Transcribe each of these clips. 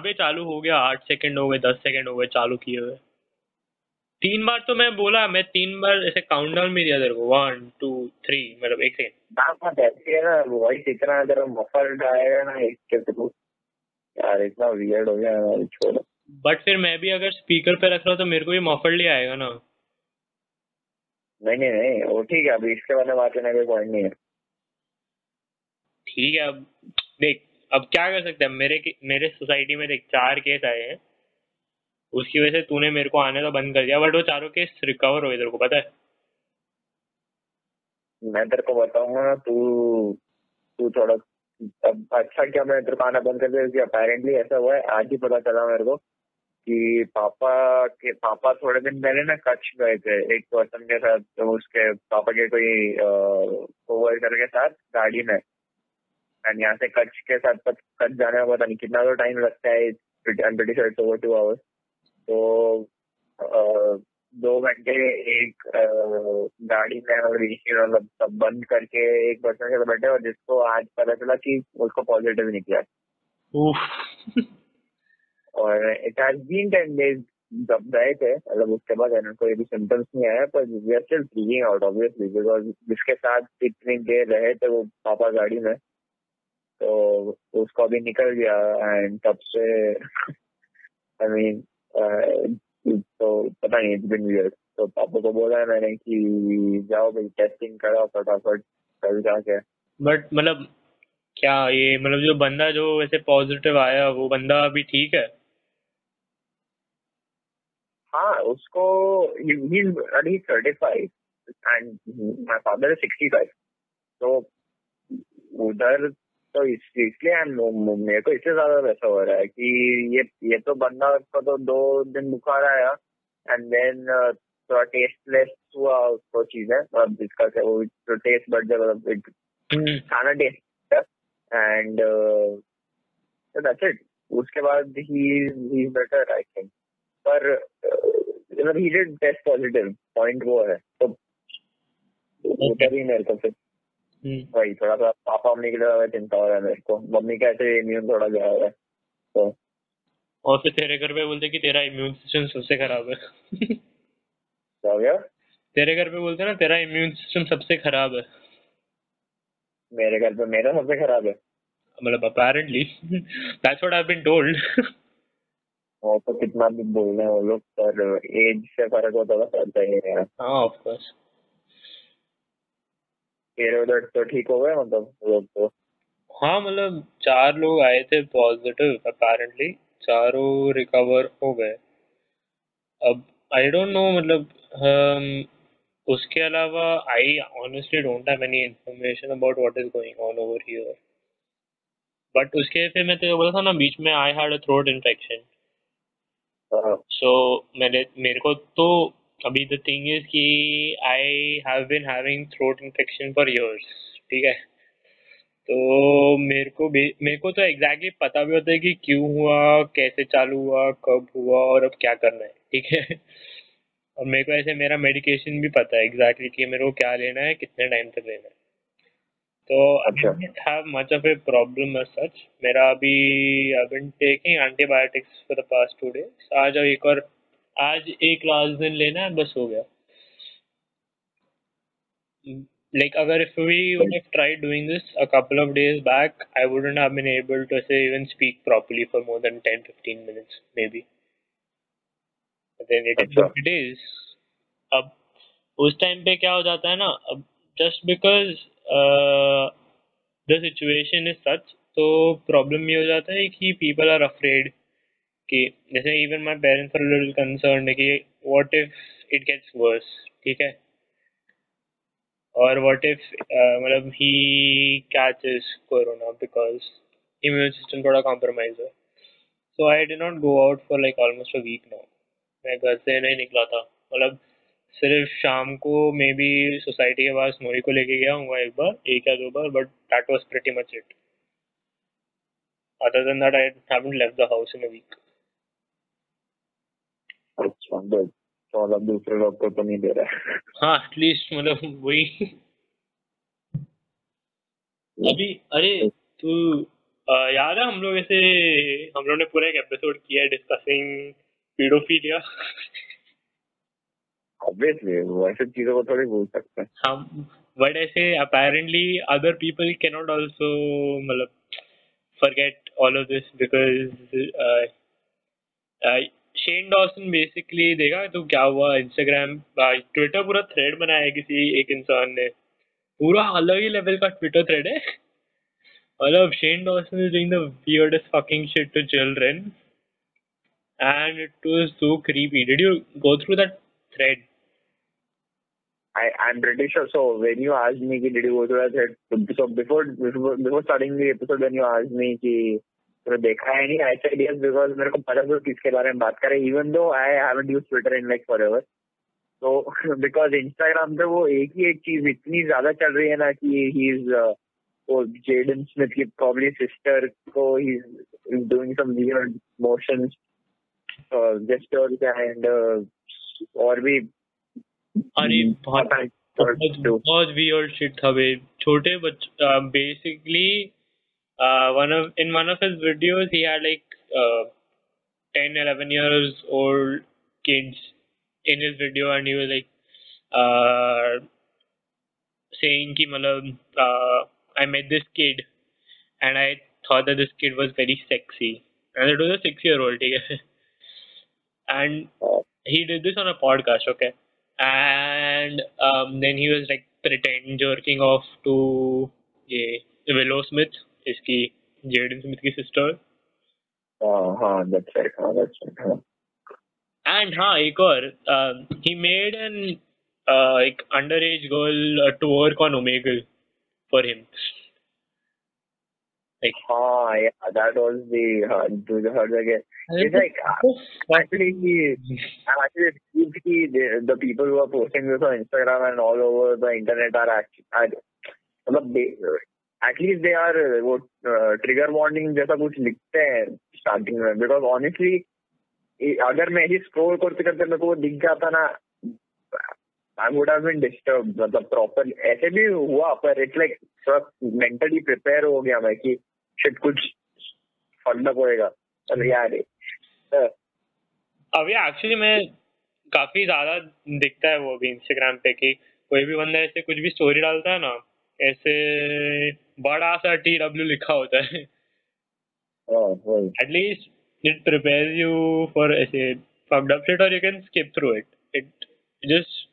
गया चालू हाँ चालू हो गया आठ सेकंड हो गए दस सेकंड हो गए चालू किए हुए। तीन बार तो मैं बोला मैं तीन बार ऐसे काउंट डाउन भी दिया तेरे को वन टू थ्री मतलब एक सेकंड ऐसी है ना वॉइस इतना तेरा मफल्ड आएगा ना एक के थ्रू यार इतना वियर्ड हो गया है छोड़ो। बट फिर मैं भी अगर स्पीकर पे रख रहा हूँ तो मेरे को भी मफल्ड ही आएगा ना। नहीं नहीं नहीं वो ठीक है अभी इसके बारे में बात करने का पॉइंट नहीं है। ठीक है अब देख अब क्या कर सकते हैं? मेरे मेरे सोसाइटी में देख, चार केस आए हैं। उसकी वजह से तूने मेरे को आने तो बंद कर दिया बट वो चारों केस रिकवर हुए तेरे को, पता है? मैं तेरे को बताऊँगा तू तू थोड़ा, अब अच्छा क्या मैं तेरे को आना बंद कर दिया? अपेरेंटली ऐसा हुआ है, आज ही पता चला मेरे को कि पापा के, पापा थोड़े दिन पहले ना कच्छ गए थे, एक पर्सन के साथ तो उसके पापा के कोई कोवर्कर के साथ गाड़ी में। एंड यहाँ से कच्छ के साथ पत- कच्छ जाने में पता नहीं कितना तो टाइम लगता है pretty sure over two hours तो दो घंटे एक गाड़ी में और मतलब सब बंद करके एक पर्सन के बैठे और जिसको आज पता चला कि उसको पॉजिटिव निकला और it has been ten days जब गए थे मतलब उसके बाद है ना कोई भी सिम्टम्स नहीं आया पर we are still freezing out obviously because जिसके साथ इतनी देर रहे थे वो पापा गाड़ी में तो उसको अभी निकल गया एंड तब से आई मीन तो पता नहीं इट्स बिन वियर्ड तो पापा को बोला है मैंने कि जाओ भाई टेस्टिंग कराओ फटाफट कल जाके। बट मतलब क्या ये मतलब जो बंदा जो वैसे पॉजिटिव आया वो बंदा अभी ठीक है? हाँ उसको ही thirty five and my father is sixty five तो उधर तो इस- इसलिए मेरे को इससे ज़्यादा वैसा हो रहा है कि ये ये तो बंदा को तो दो दिन बुखार आया एंड देन थोड़ा टेस्टलेस हुआ उसको चीज़ें मतलब जिसका वो तो टेस्ट बढ़ जाए मतलब खाना टेस्ट एंड दैट्स इट उसके बाद ही ही बेटर आई थिंक पर uh, मतलब he did test positive point वो है. तो उधर ही मेरे को फिर। वही थोड़ा सा पापा मम्मी के लिए चिंता हो रहा है मेरे को। मम्मी का ऐसे इम्यून थोड़ा गया हुआ है तो। और फिर तेरे घर पे बोलते कि तेरा इम्यून सिस्टम सबसे खराब है। क्या हो गया? तेरे घर पे बोलते ना तेरा इम्यून सिस्टम सबसे खराब है। मेरे घर पे मेरा सबसे खराब है? मतलब apparently that's what I been told वो तो कितना भी बोल रहे हैं वो लोग पर एज से फ़र्क होता ही है हाँ। ऑफ़ कोर्स उधर तो ठीक हो गए मतलब लोग तो? हाँ मतलब चार लोग आए थे पॉजिटिव अपेरेंटली चारों रिकवर हो गए। अब आई डोंट नो मतलब um, उसके अलावा I honestly don't have any information about what is going on over here but उसके फिर मैं तेरे बोला था ना बीच में I had a throat infection so मैंने मेरे को तो अभी द थिंग इज़ कि I have been having throat infection for years ठीक है? तो मेरे को भी मेरे को तो एग्जैक्टली exactly पता भी होता है कि क्यों हुआ कैसे चालू हुआ कब हुआ और अब क्या करना है ठीक है? और मेरे को ऐसे मेरा मेडिकेशन भी पता है एग्जैक्टली exactly कि मेरे को क्या लेना है कितने टाइम तक लेना है। तो अच्छा। Have much of a problem as such मेरा अभी I been taking antibiotics for the past two days आज एक और आज एक लास्ट दिन लेना है बस हो गया। लाइक अगर if we have try doing this a couple of days back I wouldn't have been able to say even speak properly for more than 10 15 minutes maybe but then it it is अब उस time पे क्या हो जाता है ना अब just because the situation is such तो प्रॉब्लम ये हो जाता है कि पीपल आर अफ्रेड कि जैसे इवन माई पेरेंट्स और लिटिल कंसर्न है कि what if it gets worse ठीक है? और वॉट इफ़ मतलब he catch corona because immune system थोड़ा कॉम्प्रोमाइज है। So I did not go out for like almost a week now मैं घर से नहीं निकला था। मतलब सिर्फ़ शाम को मे बी सोसाइटी के पास मोरी को लेके गया हूँ एक बार, एक या दो बार but that was pretty much it other than that I left the house in a week अच्छा तो मतलब दूसरे लोग को तो नहीं दे रहा है। हाँ एटलीस्ट मतलब वही। अभी अरे तू याद है हम लोग ऐसे हम लोग ने पूरा एक एपिसोड किया है डिस्कसिंग पीडोफीलिया ऑब्वियसली वैसे चीज़ों को थोड़ी भूल सकते हैं। हम बट ऐसे apparently other people can not also मतलब of this because uh, uh, Shane Dawson basically देखा तो क्या हुआ इंस्टाग्राम ट्विटर पूरा थ्रेड बनाया है किसी एक इंसान ने पूरा अलग ही लेवल का ट्विटर थ्रेड है मतलब Shane Dawson is doing the weirdest fucking shit to children and it was so creepy did you go through that thread I, I'm pretty sure. So when you asked me, ki, did you go through that? So before, before before starting the episode, when you asked me कि पूरा देखा है नहीं आई थी because मेरे को पता था किसके बारे में बात करें even though I Twitter in like forever तो बिकॉज़ इंस्टाग्राम पे वो एक ही एक चीज़ इतनी ज़्यादा चल रही है ना कि ही इज़ uh, वो जेडन स्मिथ की प्रॉब्लम सिस्टर को he is doing some weird motion gesture and और भी अरे बहुत बहुत वियर्ड शिट था बे छोटे बच्चे uh, basically uh, one of in one of his videos he had like uh, 10 11 years old kids in his video and he was like uh, saying ki malab, uh, i met this kid and i thought that this kid was very sexy. And it was a six year old and he did this on a podcast okay? And um, then he was like pretend jerking off to yeah, willow smith. इसकी Jaden Smith की sister हाँ हाँ that's right हाँ that's right हाँ and हाँ एक और um, he made an uh, like underage girl uh, to work on Omegle for him like हाँ yeah that was the uh, the hard again it's like uh, actually I'm actually relieved the, the people who are posting this on Instagram and all over the internet are actually are, they are uh, वो trigger warning जैसा कुछ लिखते हैं starting में। Because honestly अगर मैं ही scroll करते करते मेरे को वो दिख जाता ना I would have been disturb मतलब प्रॉपर ऐसे भी हुआ पर इट्स लाइक थोड़ा मेंटली प्रिपेयर हो गया मैं कि शिट कुछ फंडअप होएगा। अरे यार अ, अभी एक्चुअली मैं काफ़ी ज़्यादा दिखता है वो भी इंस्टाग्राम पे कि कोई भी बंदा ऐसे कुछ भी स्टोरी डालता है ना ऐसे बड़ा सा टी डब्ल्यू लिखा होता है। हाँ, at least it prepares you for ऐसे fucked up shit or you can skip through it. It just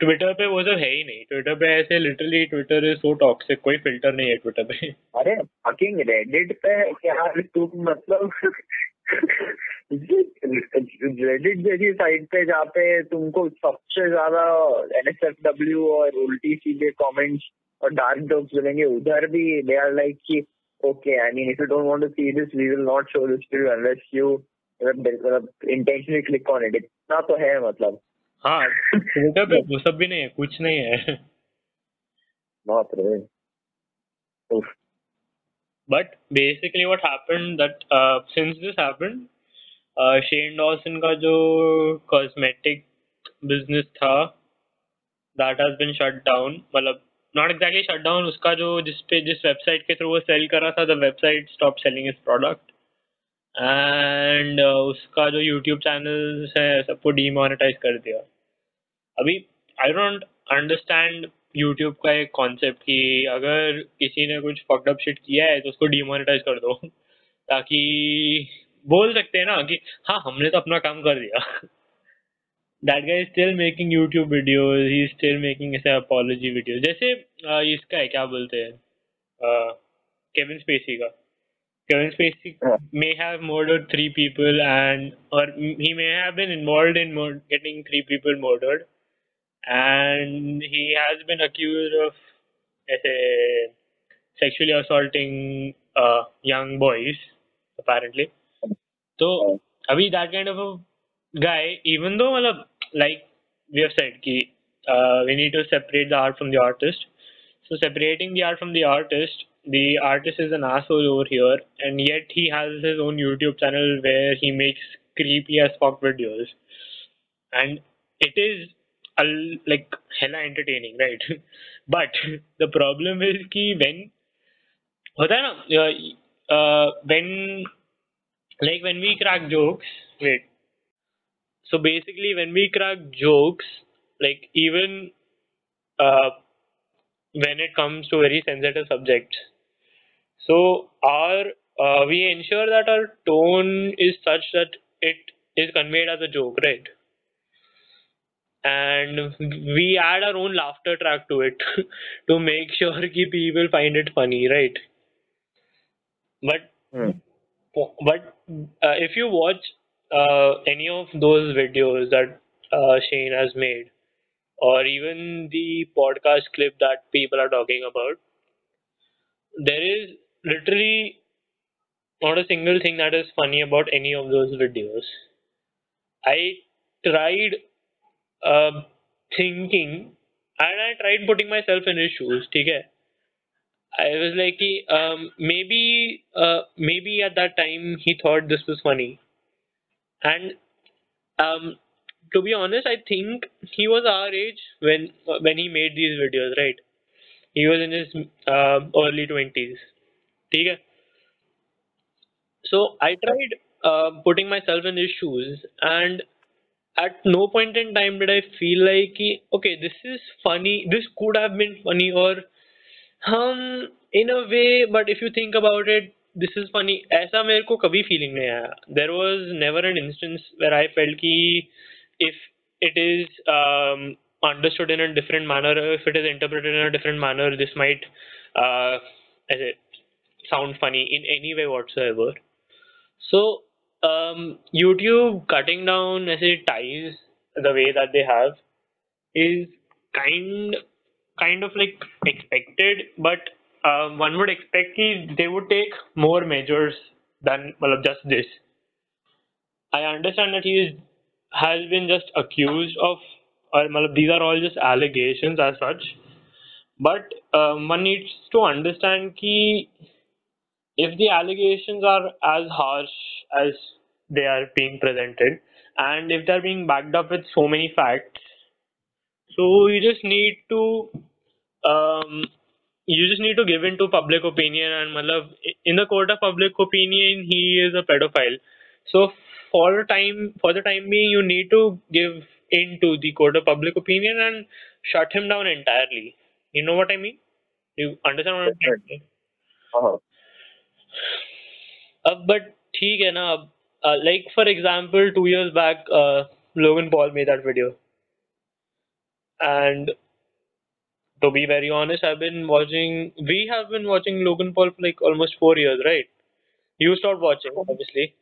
Twitter पे वो सब है ही नहीं। ट्विटर पे ऐसे literally Twitter is so toxic कोई फ़िल्टर नहीं है ट्विटर पे। अरे फकिंग रेडिट पे यार तुम मतलब रेडिट जैसी साइट पे जहाँ पे तुमको सबसे ज़्यादा एनएसएफडब्ल्यू और उल्टी सीधे कमेंट्स और डार्क जोक्स मिलेंगे उधर भी दे आर लाइक कि okay I mean if you don't want to see this we will not show this to you unless you मतलब इंटेंशनली क्लिक ऑन इट इतना तो है मतलब। हाँ ट्विटर पे वो सब भी नहीं है कुछ नहीं है। बाप रे। उफ। But basically, what happened that uh, since this happened, uh, Shane Dawson का जो cosmetic business था, that has been shut down. मतलब not exactly shut down. उसका जो जिस पे जिस website के थ्रू वो सेल कर रहा था, website stopped selling his product. And uh, उसका जो यूट्यूब channels है सबको demonetize कर दिया. अभी आई डोंट अंडरस्टैंड यूट्यूब का एक कॉन्सेप्ट कि अगर किसी ने कुछ फक्ड अप शिट किया है तो उसको डिमोनेटाइज कर दो ताकि बोल सकते हैं ना कि हाँ हमने तो अपना काम कर दिया That guy is still making YouTube videos he is still making ऐसे अपॉलॉजी वीडियोस जैसे अ, इसका है क्या बोलते हैं केविन स्पेसी का Kevin Spacey हाँ। may have murdered three people and or he may have been involved in mur- getting three people murdered and he has been accused of ऐसे sexually assaulting uh, young boys apparently so अभी that kind of a guy even though मतलब like we have said ki, uh, we need to separate the art from the artist. So separating the art from the artist the artist is an asshole over here and yet he has his own youtube channel where he makes creepy as fuck videos. And it is a, like hella entertaining right? But the problem is ki when uh, uh, when like when we crack jokes wait so basically when we crack jokes like even uh, when it comes to very sensitive subjects so our uh, we ensure that our tone is such that it is conveyed as a joke right and we add our own laughter track to it to make sure that people find it funny right but Hmm. but uh, if you watch uh, any of those videos that uh, Shane has made, or even the podcast clip that people are talking about, there is literally not a single thing that is funny about any of those videos. I tried uh, thinking and I tried putting myself in his shoes, okay? I was like, um, maybe, uh, maybe at that time he thought this was funny, and um, to be honest, I think he was our age when when he made these videos, right? He was in his um, early twenties. Okay. So I tried uh, putting myself in his shoes, and at no point in time did I feel like, okay, this is funny. This could have been funny, or um, in a way. But if you think about it, this is funny. ऐसा मेरे को कभी feeling नहीं आया. There was never an instance where I felt कि if it is um, understood in a different manner, if it is interpreted in a different manner, this might uh, as it sound funny in any way whatsoever. So um, YouTube cutting down ऐसे ties the way that they have is kind kind of like expected, but uh, one would expect ki they would take more measures than well, just this. I understand that he is, has been just accused of, or well, these are all just allegations as such. But um, one needs to understand ki if the allegations are as harsh as they are being presented, and if they're being backed up with so many facts, so you just need to um, you just need to give in to public opinion and malab, in the court of public opinion he is a pedophile so for the time for the time being you need to give in to the court of public opinion and shut him down entirely you know what i mean you understand what i'm trying to say Uh-huh. अब but ठीक है ना अब uh, like for example two years back uh, Logan Paul made that video and to be very honest I've been watching we have been watching Logan Paul for like almost four years right you stopped watching obviously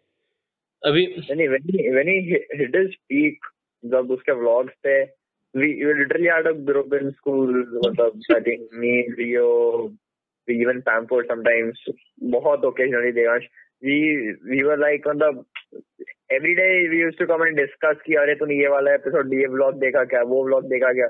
अभी when he when he when he hit, hit his peak जब उसके vlogs थे we, we literally had a group in school मतलब I think me Rio we even Pamford sometimes बहुत occasionally Devansh we we were like मतलब every day we used to come and discuss कि अरे तूने ये वाला episode ये vlog देखा क्या वो vlog देखा क्या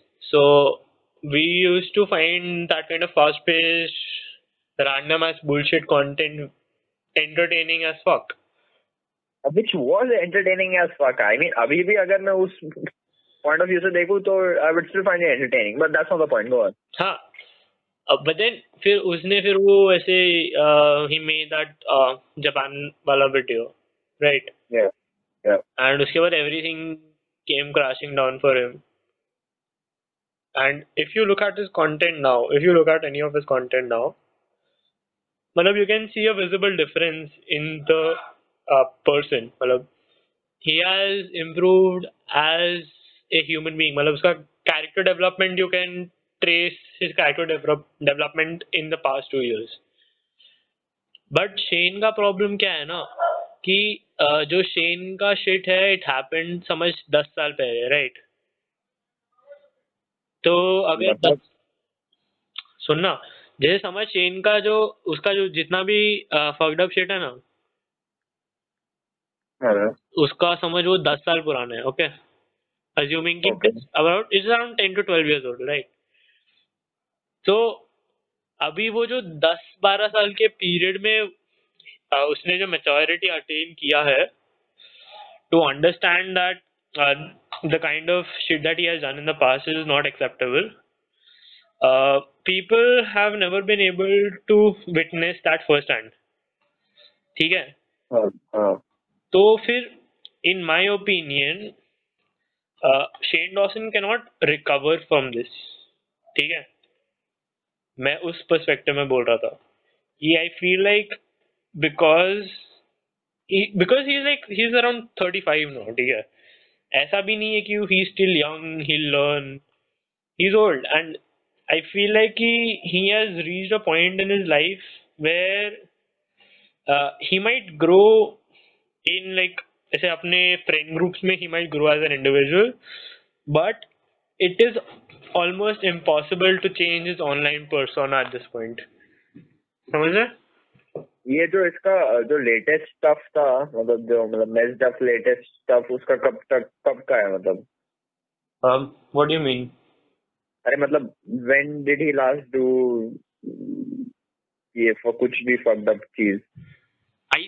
so we used to find that kind of fast paced random as bullshit content entertaining as fuck which was entertaining as fuck I mean अभी भी अगर मैं उस point of view से देखूँ तो I would still find it entertaining but that's not the point go on हाँ अब but then फिर उसने फिर वो ऐसे ही मेड दैट जापान वाला video right yeah yeah and उसके बाद everything came crashing down for him and if you look at his content now if you look at any of his content now मतलब you can see a visible difference in the uh, person मतलब he has improved as a human being मतलब उसका character development you can trace his character develop, development in the past two years but Shane का problem क्या है ना कि uh, जो Shane का शिट है इट हैपेंड समझ दस साल पहले राइट तो अगर मतलब? सुनना जैसे समझ चेन का जो उसका जो जितना भी फकड अप शिट है ना हाँ उसका समझ वो दस साल पुराना है ओके अज्यूमिंग कि. About is around ten to twelve years old right तो अभी वो जो दस बारह साल के पीरियड में अ, उसने जो मेचोरिटी अटेन किया है to understand that the kind of shit that he has done in the past is not acceptable people have never been able to witness that first hand ठीक है? हाँ हाँ। तो फिर in my opinion Shane Dawson can not recover from this ठीक है? मैं उस पर्सपेक्टिव में बोल रहा था। ये I feel like because because he is like he is around thirty five no ठीक है? ऐसा भी नहीं है कि he still young he learn he is old and I feel like he has reached a point in his life where he might grow in like ऐसे अपने friend groups में he might grow as an individual but it is almost impossible to change is online person at this point समझ रहे ये जो इसका जो latest stuff था मतलब जो मतलब मेस्ड अप लेटेस्ट स्टफ़ उसका कब तक कब का है मतलब व्हाट डू यू मीन अरे मतलब when did he last do ये for कुछ भी फक्ड अप चीज़ I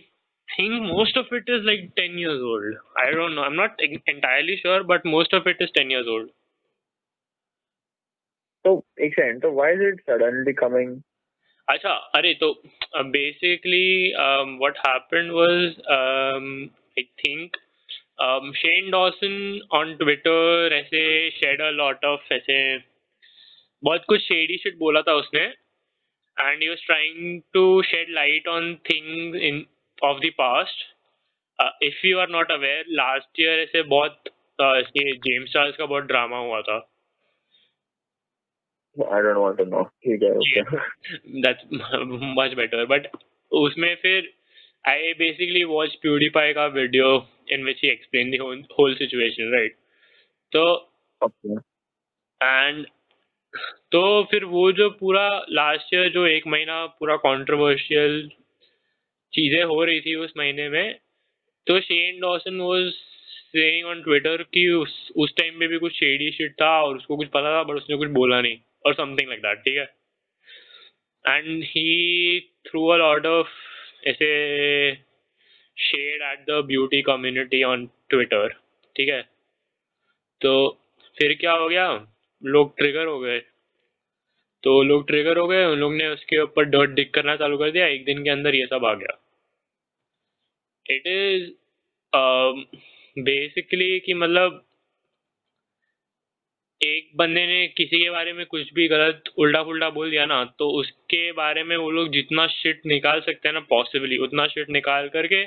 think most of it is like 10 years old. I don't know. I'm not en- entirely sure, but most of it is 10 years old. तो एक second तो why is it suddenly coming अच्छा अरे तो basically what happened was I think Shane Dawson on Twitter ऐसे shade a lot of ऐसे बहुत कुछ शेडी शिट बोला था उसने and he was trying to shed light on things in of the past if you are not aware last year ऐसे बहुत uh, James Charles का बहुत ड्रामा हुआ था। I don't want to know ठीक है okay that's much better. But उसमें फिर I basically watched PewDiePie का video in which he explained the whole, whole situation right? तो ओके and तो फिर वो जो पूरा लास्ट ईयर जो एक महीना पूरा कंट्रोवर्शियल चीज़ें हो रही थी उस महीने में तो Shane Dawson was saying on Twitter कि उस उस टाइम पे भी कुछ शेडी शिट था और उसको कुछ पता था बट उसने कुछ बोला नहीं। और समथिंग लाइक दैट ठीक है? And he threw a lot of ऐसे shade at the beauty community on Twitter ठीक है? तो फिर क्या हो गया? लोग ट्रिगर हो गए। तो लोग ट्रिगर हो गए, उन लोग ने उसके ऊपर डर्ट डिक करना चालू कर दिया, एक दिन के अंदर ये सब आ गया। इट इज़ बेसिकली कि मतलब एक बंदे ने किसी के बारे में कुछ भी गलत उल्टा पुल्टा बोल दिया ना तो उसके बारे में वो लोग जितना शिट निकाल सकते हैं ना पॉसिबली उतना शिट निकाल करके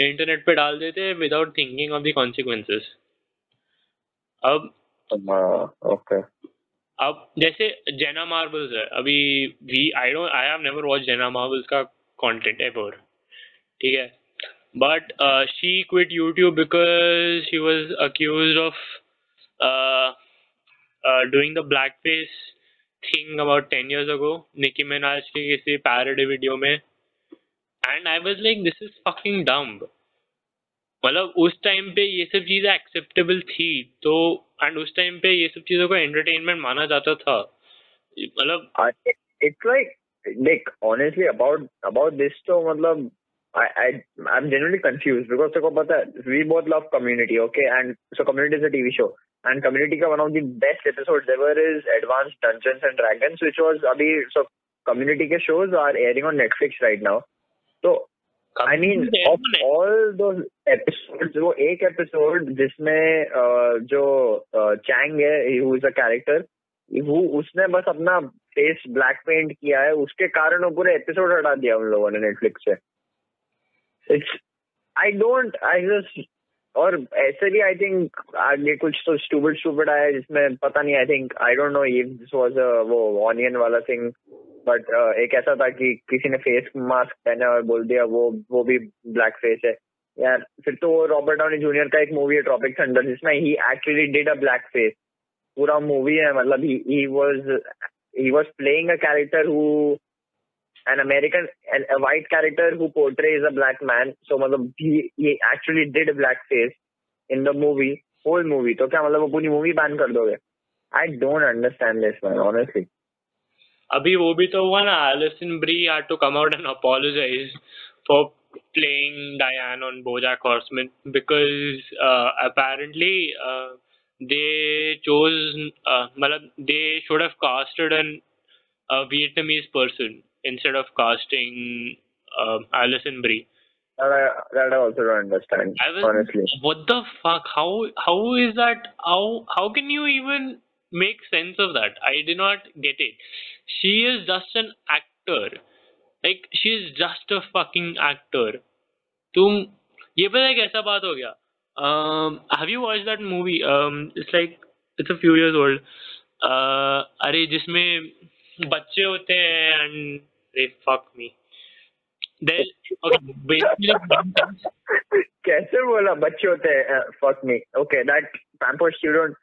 इंटरनेट पे डाल देते हैं without thinking of the consequences अब ओके अब जैसे जेना मार्बल्स है अभी we I don't I have never watch Jenna Marbles का कंटेंट एवर ठीक है? But she quit YouTube because she was accused of doing the black face thing about ten years ago Nicki Minaj की किसी parody video में। And I was like this is fucking dumb मतलब उस time पे ये सब चीज़ें acceptable थी तो एंड उस टाइम पे ये सब चीज़ों को एंटरटेनमेंट माना जाता था। मतलब it's like like, honestly, about about this तो मतलब I I, I'm genuinely confused because, देखो पता है, we both love community, okay? And so community is a TV show. And community का one of the best episodes ever is Advanced Dungeons and Dragons which was अभी so community के shows are airing on Netflix right now तो I mean of all those episodes वो एक episode जिसमें uh, जो Chang है who is a character वो उसने बस अपना फेस ब्लैक पेंट किया है उसके कारण वो पूरे एपिसोड हटा दिया उन लोगों ने नेटफ्लिक्स से it's I don't I just और ऐसे भी आई थिंक आगे कुछ तो स्टूपिड स्टूपिड आया जिसमें पता नहीं I think I don't know if this was वो ऑनियन वाला थिंग बट एक ऐसा था कि किसी ने फेस मास्क पहना और बोल दिया, वो वो भी ब्लैक फेस है। यार फिर तो वो रॉबर्ट डाउनी जूनियर का एक मूवी है ट्रॉपिक थंडर जिसमें he actually did a black face पूरा मूवी है मतलब he he was he was playing a character who an American an, a white character who portrays a black man so मतलब he he actually did blackface in the movie whole movie तो क्या मतलब वो पूरी movie ban कर दोगे I don't understand this man honestly अभी वो भी तो हुआ ना Alison Brie had to come out and apologize for playing Diane on BoJack Horseman because uh, apparently uh, they chose uh, मतलब they should have casted an a Vietnamese person instead of casting uh, Alison Brie. that I, that I also don't understand I was, honestly what the fuck? How how is that? How how can you even make sense of that? I did not get it. She is just an actor. Like she is just a fucking actor. तुम ये पता है कैसा बात हो गया um, have you watched that movie um, it's like it's a few years old uh, अरे जिसमें बच्चे होते हैं and they fuck me. Then okay basically कैसे बोला? बच्चे होते हैं fuck me okay that pamper student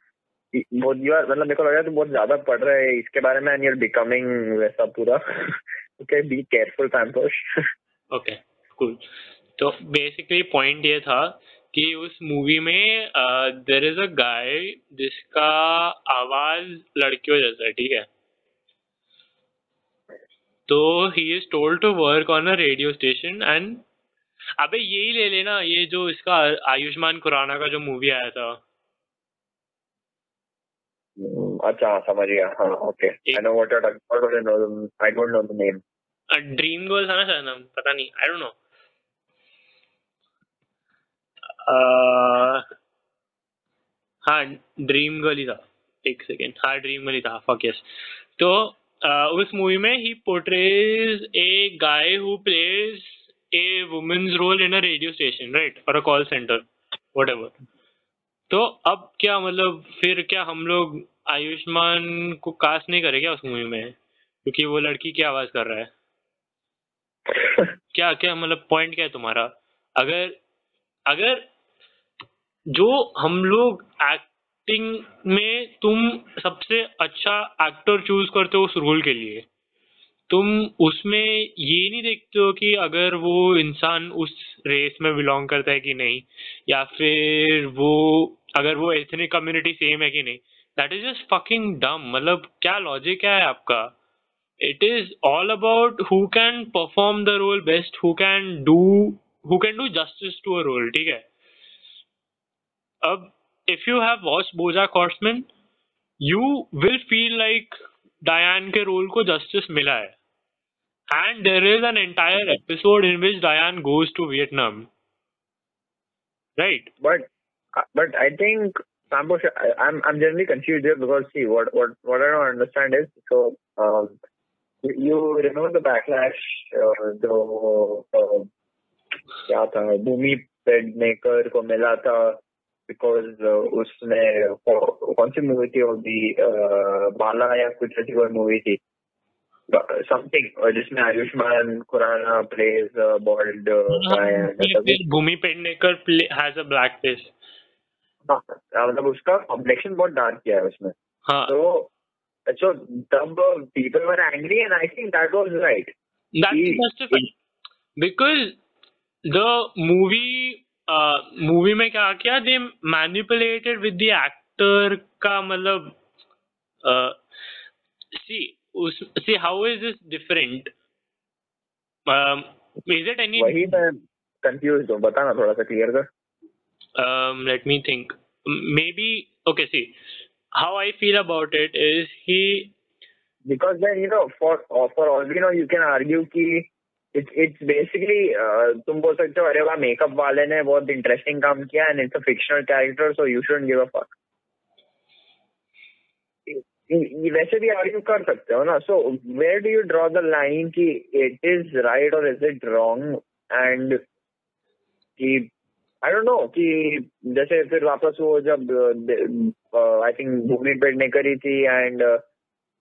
बहुत यू मतलब मेरे को लग रहा है तू बहुत ज़्यादा पढ़ रहा है इसके बारे में एंड यू आर बिकमिंग वैसा पूरा। Okay be careful pamper okay cool तो बेसिकली पॉइंट ये था कि उस मूवी में देर इज़ अ गाय जिसका आवाज़ लड़कियों जैसा है ठीक है? तो he is told to work on a radio station and अबे यही ले लेना ये जो इसका आयुष्मान खुराना का जो मूवी आया था। अच्छा हाँ, समझ गया हाँ okay I know what you are no I don't know the name Dream Girl था ना शायद नाम पता नहीं आई डोंट नो हाँ ड्रीम गर्ल ही था एक सेकेंड हाँ ड्रीम गर्ल ही था फक यस तो uh, उस मूवी में he portrays a guy who plays a woman's role in a radio station right और अ कॉल सेंटर वट तो अब क्या मतलब फिर क्या हम लोग आयुष्मान को कास्ट नहीं करें क्या उस मूवी में? क्योंकि वो लड़की की आवाज़ कर रहा है? क्या क्या मतलब पॉइंट क्या है तुम्हारा? अगर अगर जो हम लोग एक्टिंग में तुम सबसे अच्छा एक्टर चूज़ करते हो उस रोल के लिए। तुम उसमें ये नहीं देखते हो कि अगर वो इंसान उस रेस में बिलोंग करता है कि नहीं, या फिर वो, अगर वो एथनिक कम्युनिटी सेम है कि नहीं। That is just fucking dumb मतलब क्या लॉजिक है आपका? It is all about who can perform the role best who can do who can do justice to a role ठीक है? अब if you have watch BoJack Horseman you will feel like Diane के role को justice मिला है and there is an entire episode in which Diane goes to Vietnam right but I think Sampo, I- I'm I'm generally confused here because see what what what I don't understand is so um, you, you remember the backlash uh, जो uh, क्या था भूमि पेडनेकर को मिला था because उसने कौन सी movie थी वो भी uh, बाला या कुछ ऐसी कोई मूवी थी समथिंग जिसमें Ayushmann Khurrana plays bold Bhumi Pednekar has a black face मतलब उसका कॉम्प्लेक्शन बहुत डार्क किया है उसमें हाँ So, so तब people were angry and I think that was right. That's He- justified. Because the movie uh, movie में क्या किया they manipulated with the actor का मतलब uh, see उस how is this different um, is it any वही मैं confused हूँ बताना थोड़ा सा clear कर um, let me think maybe okay see how I feel about it is he because then you know for for all we know you can argue कि it's basically uh, तुम बोल सकते हो अरे वाह मेकअप वाले ने बहुत इंटरेस्टिंग काम किया and it's a fictional character so you shouldn't give a fuck. ये- ये वैसे भी आर्ग्यू कर सकते हो ना? So where do you draw the line कि इट इज़ राइट और इज़ इट रॉन्ग एंड कि आई डोंट नो कि जैसे फिर वापस वो जब I think Bhumi Pednekar थी and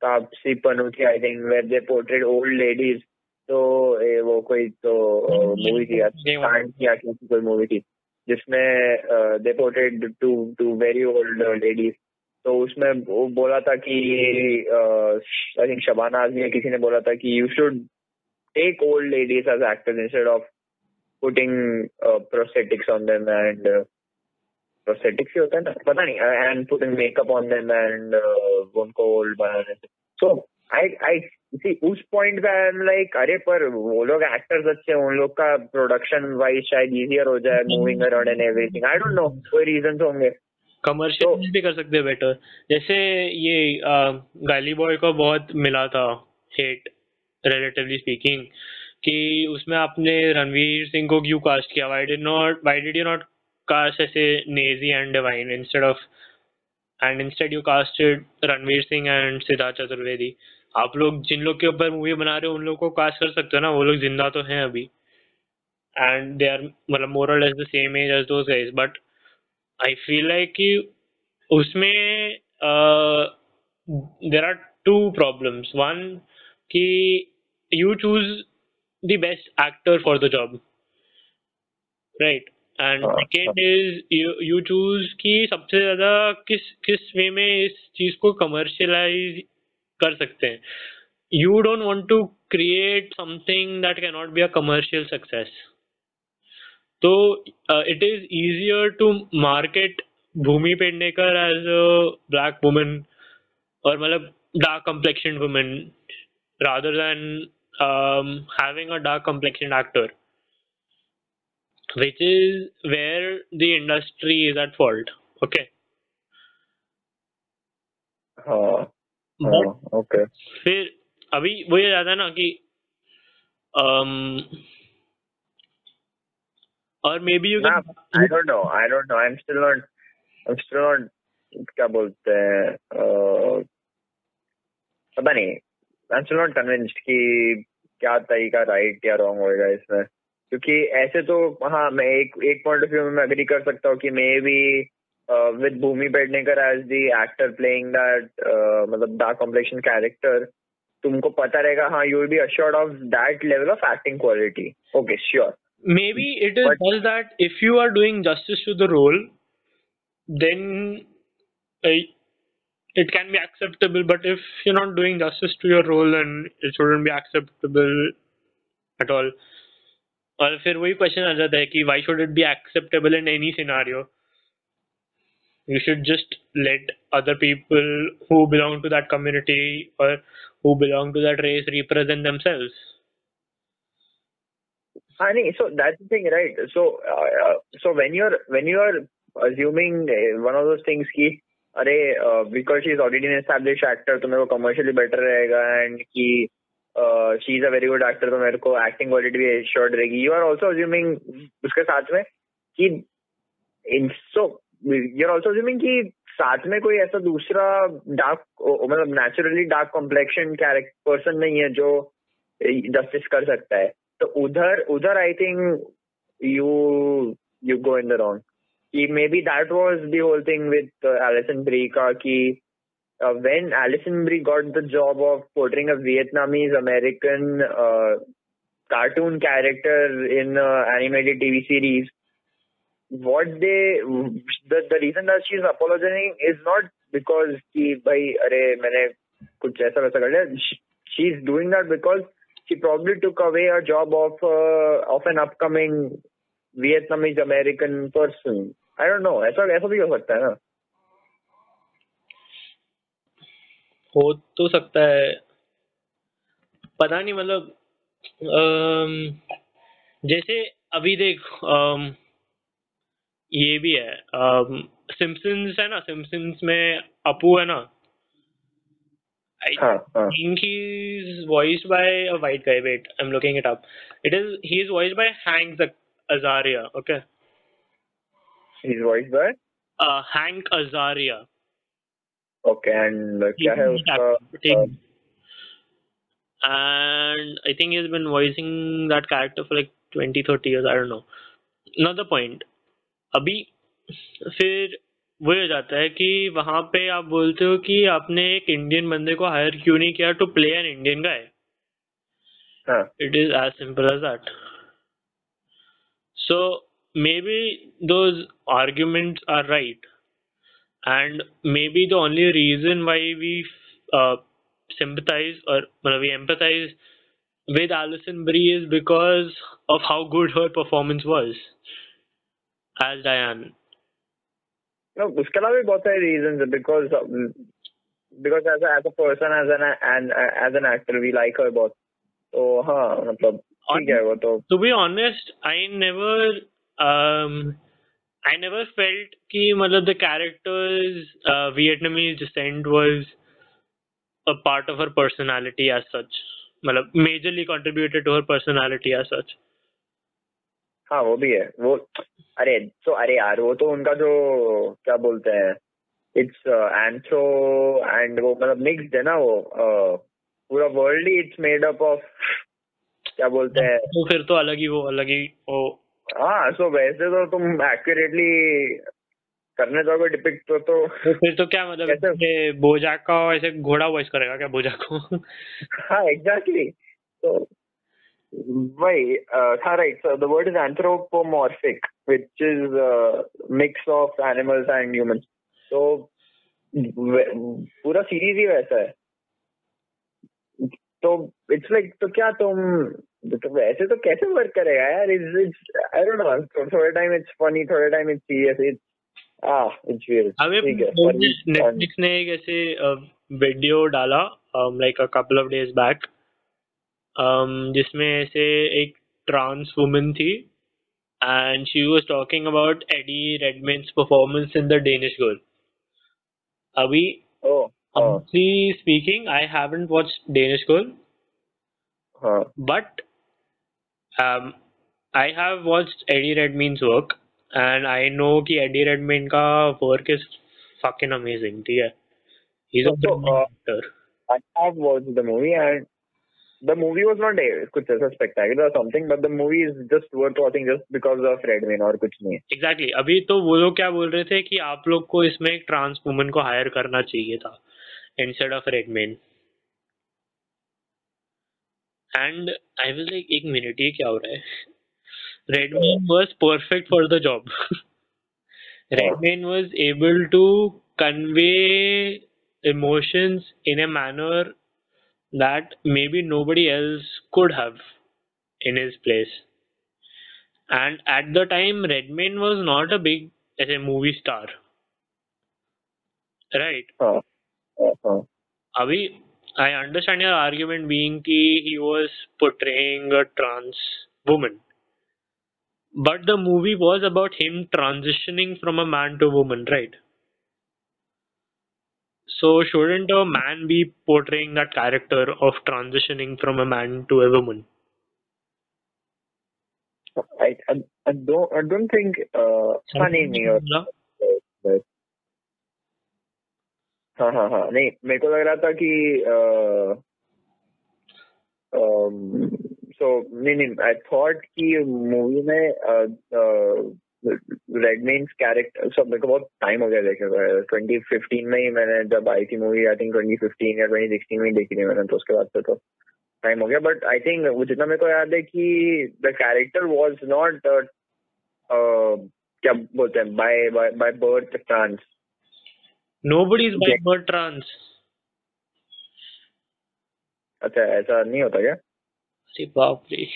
Taapsee पनूथी I think were they portrayed old ladies तो ए, वो कोई तो मूवी थी कांड किया कोई मूवी थी जिसमें they two two very old ladies तो उसमें वो बोला था कि आई थिंक शबाना आजमी या किसी ने बोला था कि you should take old ladies as actors instead of putting prosthetics on them and prosthetics ही होता है ना? पता नहीं and putting makeup on them and उनको ओल्ड बनाने सो। आई आई सी उस पॉइंट पे आई एम लाइक अरे पर वो लोग एक्टर्स अच्छे उन लोग का प्रोडक्शन वाइज शायद इजियर हो जाए moving around and everything I don't know कोई रीजन होंगे. कमर्शियल तो, भी कर सकते हैं बेटर जैसे ये गाली बॉय को बहुत मिला था हेट रिलेटिवली स्पीकिंग कि उसमें आपने रणवीर सिंह को क्यों कास्ट किया? Why did not why did you not cast ऐसे Naezy and Divine instead of and instead you casted Ranveer Singh and Siddharth Chaturvedi आप लोग जिन लोग के ऊपर मूवी बना रहे हो उन लोग को कास्ट कर सकते हो ना? वो लोग ज़िंदा तो हैं अभी। एंड दे आर मतलब मोर और less the same as as those guys but I feel like कि उसमें there are two problems one कि you choose the best actor for the job right and second is you choose कि सबसे ज़्यादा किस किस वे में इस चीज़ को कमर्शियलाइज कर सकते हैं। You don't want to create something that can not be a commercial success तो it is easier to market Bhumi Pednekar as a black woman और मतलब dark complexion woman rather than having a dark complexion actor which is where the industry is at fault. Okay? हाँ okay हाँ, फिर अभी वो ये ज़्यादा ना कि um, और maybe you I don't know I don't know I am still not I am still not क्या बोलते हैं पता नहीं I am still not convinced कि क्या तरीका राइट या रॉन्ग होएगा इसमें। क्योंकि ऐसे तो हाँ मैं एक एक पॉइंट ऑफ़ व्यू में अग्री कर सकता हूँ कि maybe uh, with Bhumi Pednekar as the actor playing that uh, मतलब dark complexion character तुमको पता रहेगा हाँ you will be assured of that level of acting quality okay sure maybe it is but, that if you are doing justice to the role then uh, it can be acceptable but if you're not doing justice to your role then it shouldn't be acceptable at all और फिर वही question आ जाता है कि why should it be acceptable in any scenario you should just let other people who belong to that community or who belong to that race represent themselves Honey, so that's the thing, right? So, uh, so when you're when you're assuming uh, one of those things ki, अरे uh, because she is already an established actor तो मेरे को commercially better रहेगा and कि uh, she is a very good actor तो मेरे को acting quality भी assured रहेगी you are also assuming उसके साथ में कि in you're also assuming कि साथ में कोई ऐसा दूसरा डार्क मतलब नेचुरली डार्क कॉम्प्लेक्शन पर्सन नहीं है जो जस्टिस कर सकता है। तो उधर उधर I think you you go in the wrong कि maybe that was the whole thing with Alison Brie का कि when Alison Brie got the job of portraying a Vietnamese American cartoon character in animated TV series, what they the the reason that she's apologizing is not because कि भाई अरे मैंने कुछ ऐसा वैसा कर लिया she's doing that because she probably took away a job of uh, of an upcoming Vietnamese American person. I don't know. ऐसा ऐसा भी हो सकता है ना हो तो सकता है पता नहीं मतलब जैसे अभी देख ये भी है सिम्पसन्स है ना सिम्पसन्स में अपू है ना I हाँ, हाँ. think he's voiced by a white guy. Wait, I'm looking it up. It is he is voiced by Hank Azaria. Okay. He's voiced by uh, Hank Azaria. Okay, and uh, क्या है उसका? Uh, and I think he's been voicing that character for like 20, 30 years. I don't know. Another point. अभी फिर वो हो जाता है कि वहाँ पे आप बोलते हो कि आपने एक इंडियन बंदे को हायर क्यों नहीं किया to play an Indian guy it is as simple as that so maybe those argument are right and maybe the only reason why we sympathize और मतलब we empathize with Alison Brie is because of how good her performance was as Diane. No, उसके अलावा भी बहुत सारे reasons है because because as a as a person as an and as an actor we like her बहुत तो हाँ मतलब ठीक है वो तो To be honest, I never um I never felt कि मतलब the character's uh, Vietnamese descent was a part of her personality as such. मतलब majorly contributed to her personality as such. हाँ वो भी है वो अरे तो अरे यार वो तो उनका जो क्या बोलते हैं इट्स एंथ्रो एंड वो मतलब मिक्स्ड है ना वो uh, पूरा वर्ल्ड ही इट्स मेड अप ऑफ़ क्या बोलते हैं तो फिर तो अलग ही वो अलग ही वो हाँ सो वैसे तो तुम एक्यूरेटली करने जाओगे डिपिक्ट तो तो फिर तो क्या मतलब कैसे? बोजाक का ऐसे घोड़ा वॉइस करेगा क्या बोजाक को हाँ एग्जैक्टली exactly. तो वही हाँ right so the word is anthropomorphic which is mix of animals and humans तो वे- पूरा सीरीज़ ही वैसा है तो इट्स लाइक तो क्या तुम तो वैसे तो कैसे वर्क करेगा यार? It's it's I don't know थोड़े टाइम इट्स फनी थोड़े time it's serious it's ah it's weird. अबे ठीक है नेटफ्लिक्स ने एक ऐसे वीडियो डाला like a couple of days back जिसमें ऐसे एक ट्रांस वुमेन थी and she was talking about Eddie Redmayne's performance in the Danish Girl अभी speaking I haven't watch Danish Girl but I have watch Eddie Redmayne's work and I know कि Eddie Redmayne का work is fucking amazing ठीक है? He's a तो, तो, so, uh, I have watched the movie and the movie was not कुछ ऐसा spectacular or something, but the movie is just worth watching just because of Redmayne और कुछ नहीं. Exactly अभी तो वो लोग क्या बोल रहे थे कि आप लोग को इसमें एक ट्रांस वुमन को हायर करना चाहिए था instead of Redmayne and I will like एक मिनट ये क्या हो रहा है? Redmayne was perfect for the job Redmayne was able to convey emotions in a manner that maybe nobody else could have in his place. And at the time, Redman was not a big as a movie star, right? Oh. Oh. Abhi, I understand your argument being that he was portraying a trans woman, but the movie was about him transitioning from a man to woman, right? so shouldn't a man be portraying that character of transitioning from a man to a woman I, I I don't I don't think uh हाँ नहीं नहीं और हाँ हाँ हाँ नहीं मेरे को लग रहा था कि सो नहीं नहीं आई थॉट कि मूवी में रेडमेन्स कैरेक्टर सब मेरे को बहुत टाइम हो गया देखे हुए। ट्वेंटी फिफ्टीन में ही मैंने जब आई थी movie I think twenty fifteen या ट्वेंटी सिक्सटीन में ही देखी थी मैंने तो उसके बाद से तो टाइम हो गया। बट आई थिंक जितना मेरे को याद है कि द कैरेक्टर वॉज़ नॉट क्या बोलते हैं by by birth trans is by Okay. birth trans. अच्छा ऐसा नहीं होता क्या? अरे बाप रे।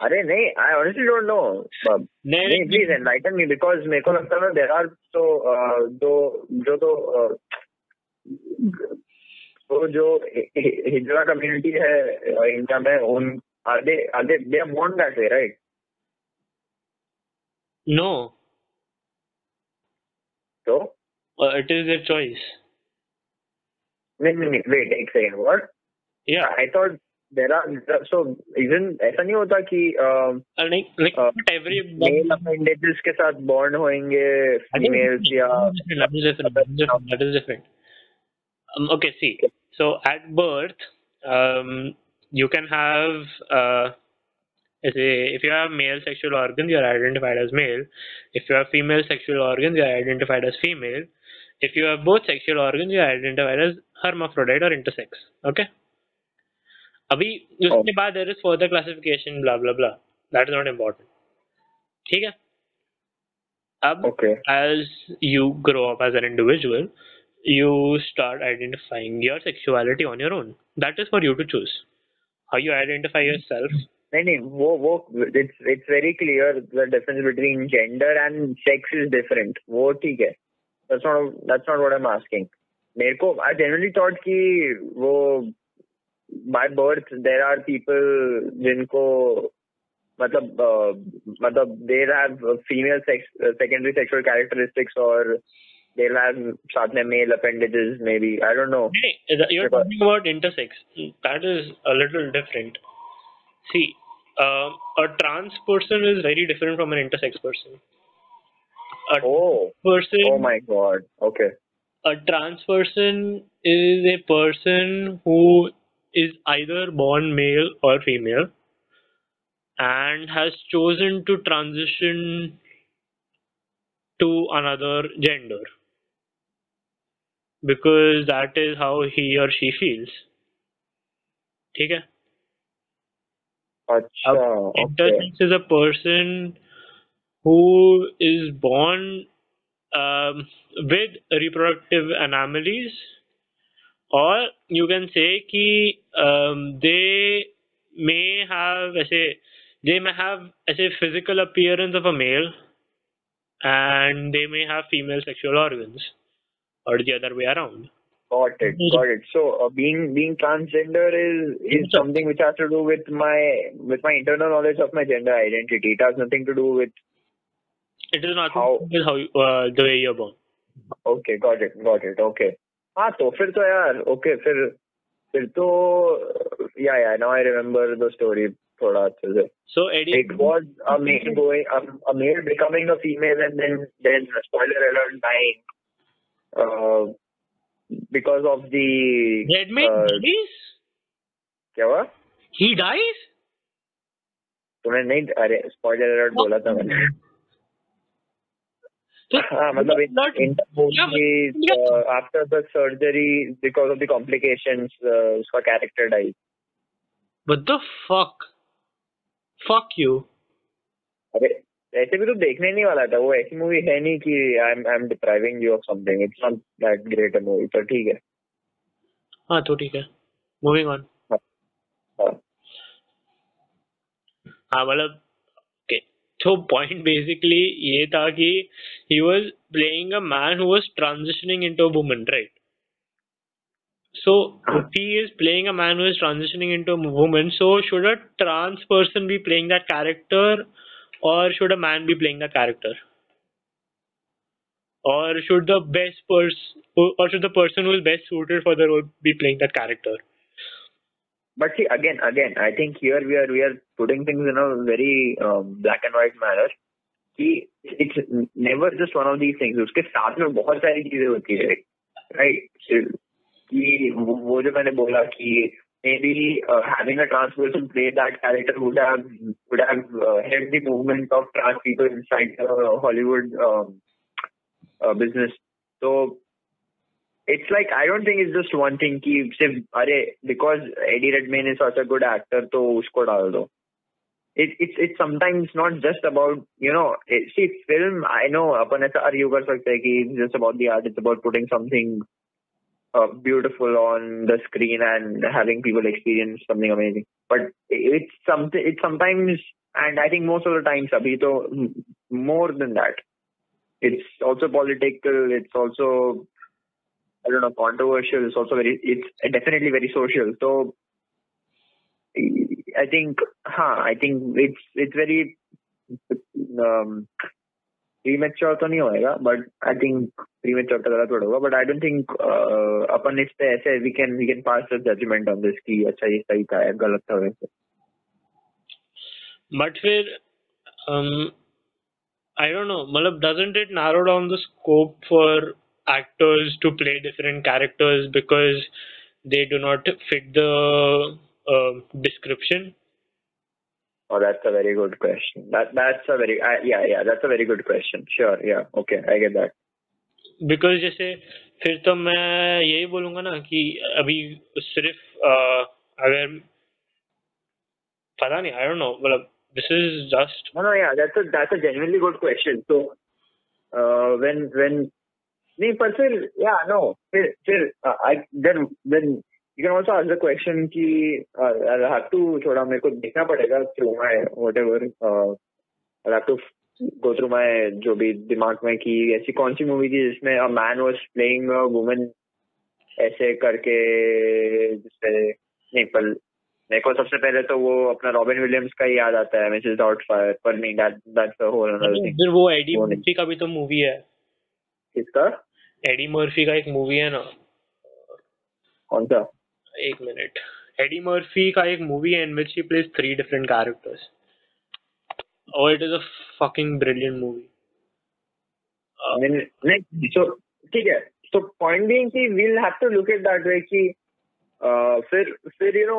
अरे नहीं आई ऑनेस्टली डोंट नो नहीं नहीं प्लीज़ एनलाइटन मी बिकॉज़ मेरे को लगता है देर आर तो जो जो तो uh, तो जो हिजरा कम्युनिटी है uh, इंडिया में उन are they are they they want that way right no. तो? Uh, it is their choice. नहीं नहीं नहीं वेट एक second what yeah. I thought are so ऐसा नहीं होता कि uh, Uh, मेल अपेंडेजेस के साथ बॉन्ड होंगे I think फीमेल्स या that is different. That is different. That is different. Um, okay, see. So at birth, um, you can have, uh, as a, if you have male sexual organs, you are identified as male. If you have female sexual organs, you are identified as female. If you have both sexual organs, you are identified as hermaphrodite or intersex. Okay. अभी उसके oh. बाद there is further classification blah blah blah that is not important ठीक है? अब as you grow up as an individual you start identifying your sexuality on your own that is for you to choose how you identify yourself नहीं नहीं वो वो it's it's very clear the difference between gender and sex is different वो ठीक है. That's not that's not what I am asking मेरे को I generally thought कि वो by birth there are people जिनको मतलब uh, मतलब they have female sex uh, secondary sexual characteristics or they'll have साथ में male appendages maybe I don't know Hey, you're Because- talking about intersex. That is a little different. See, um, a trans person is very different from an intersex person. A oh person, oh my god okay a trans person is a person who is either born male or female and has chosen to transition to another gender because that is how he or she feels ठीक है अच्छा okay intersex is a person who is born um, with reproductive anomalies or you can say ki um, they may have say they may have say physical appearance of a male and they may have female sexual organs or the other way around. Got it got it. so uh, being being transgender is is something which has to do with my with my internal knowledge of my gender identity. It has nothing to do with it is not how, with how you, uh, the way you're born. Okay got it got it. Okay. हाँ तो फिर तो यार okay फिर फिर तो yeah yeah now I remember the story थोड़ा अच्छे से. So Eddie it was a male going a male becoming a female and then then spoiler alert dying because of the Redmayne dies क्या हुआ? He dies तुमने नहीं अरे spoiler alert बोला था मैंने। the surgery because of the complications uh, उसका character died what the fuck? Fuck you. अरे ऐसे भी तो देखने नहीं वाला था वो ऐसी मूवी है नहीं कि I am I am depriving you of something it's not that great a movie तो ठीक है। हाँ तो ठीक है। मूविंग ऑन हाँ। हाँ मतलब ओके तो पॉइंट बेसिकली ये था कि he was playing a man who was transitioning into a woman right so if he is playing a man who is transitioning into a woman so should a trans person be playing that character or should a man be playing that character or should the best person or should the person who is best suited for the role be playing that character But see, again, again, I think here we are we are putting things in a very um, black and white manner. कि it's never just one of these things. उसके साथ में बहुत सारी चीजें होती है, right? कि वो वो जो मैंने बोला कि maybe uh, having a trans person play that character would have would have uh, helped the movement of trans people inside the Hollywood um, uh, business. So it's like I don't think it's just one thing कि सिर्फ अरे because Eddie Redmayne is such a good actor तो उसको डाल दो. It, it's it's sometimes not just about you know it, see film I know अपन ऐसा argue कर सकते हैं कि it's just about the art it's about putting something uh, beautiful on the screen and having people experience something amazing but it's something it's sometimes and I think most of the times अभी तो more than that it's also political it's also I don't know, controversial. It's also very, it's definitely very social. So I think, huh, I think it's it's very um, premature तो नहीं होएगा, but I think premature का गलत word होगा, but I don't think uh, अपन इस पे ऐसे we can we can pass a judgment on this कि अच्छा ये सही था या गलत था वैसे. But फिर um, I don't know मतलब doesn't it narrow down the scope for actors to play different characters because they do not fit the uh, description Oh, that's a very good question. That that's a very uh, yeah yeah that's a very good question. Sure, yeah, okay, I get that. Because जैसे फिर तो मैं यही बोलूंगा ना कि अभी सिर्फ अ, अगर पता नहीं आई डोंट नो मतलब this is just No, no, yeah, that's a that's a genuinely good question. So when when नहीं पर फिर या नो फिर फिर then then you can also ask the question कि आई हैव टू थोड़ा मेरे को देखना पड़ेगा through my whatever I have to go through my जो भी दिमाग में कि ऐसी कौन सी मूवी थी जिसमें a man was playing a woman ऐसे करके जिससे नहीं पर मेरे को सबसे पहले तो वो अपना रॉबिन विलियम्स का ही याद आता है मिसेस फायर पर नहीं that that's a whole another thing फिर वो एडी मर्फी का भी तो मूवी है। किसका एडी मर्फी का एक मूवी है ना। कौन सा एक मिनट एडी मर्फी का एक मूवी है in which he plays three different characters और it is a fucking brilliant movie नहीं so ठीक है। तो पॉइंट बीइंग कि we'll have to look at that way कि uh, फिर फिर यू नो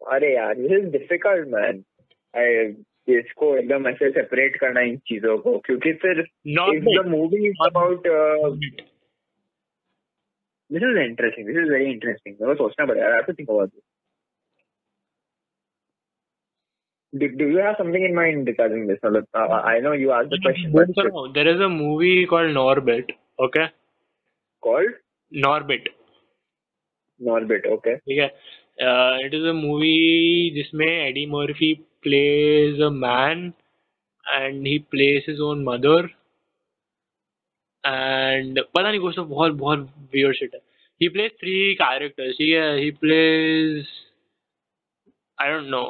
अरे यार this is difficult man I इसको एकदम ऐसे सेपरेट करना इन चीज़ों को क्योंकि फिर. The movie is about this is interesting this is very interesting मेरे को सोचना पड़ेगा I have to think about this Do, do you have something in mind regarding this? Uh, I know you asked the question, but No, there is a movie called Norbit. Okay, called Norbit. Norbit. Okay. ठीक है it is a movie जिसमें Eddie Murphy plays a man and he plays his own mother and पता नहीं, कुछ तो बहुत बहुत weird shit है। ही प्लेज थ्री कैरेक्टर्स ठीक है? He plays I don't know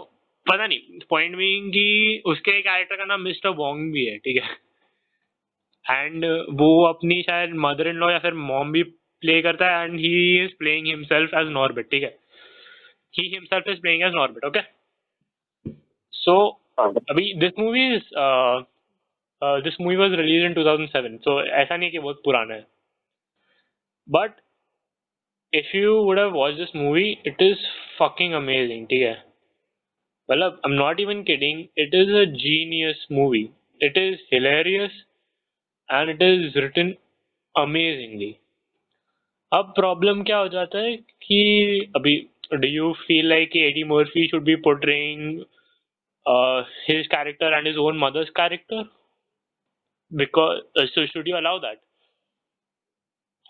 पता नहीं पॉइंट बीइंग कि उसके कैरेक्टर का नाम मिस्टर वोंग भी है, ठीक है? एंड वो अपनी शायद मदर इन लॉ या फिर मॉम भी प्ले करता है and he is playing himself as Norbit ठीक है? He himself is playing as Norbit okay so हाँ, अभी this movie is this movie was release in 2007 so ऐसा नहीं कि बहुत पुराना है। But if you would have watch this movie it is fucking amazing ठीक है? मतलब am not even kidding it is a genius movie it is hilarious and it is written amazingly अब प्रॉब्लम क्या हो जाता है कि अभी do you feel like Eddie Murphy should be portraying his character and his own mother's character? Because uh, so should you allow that?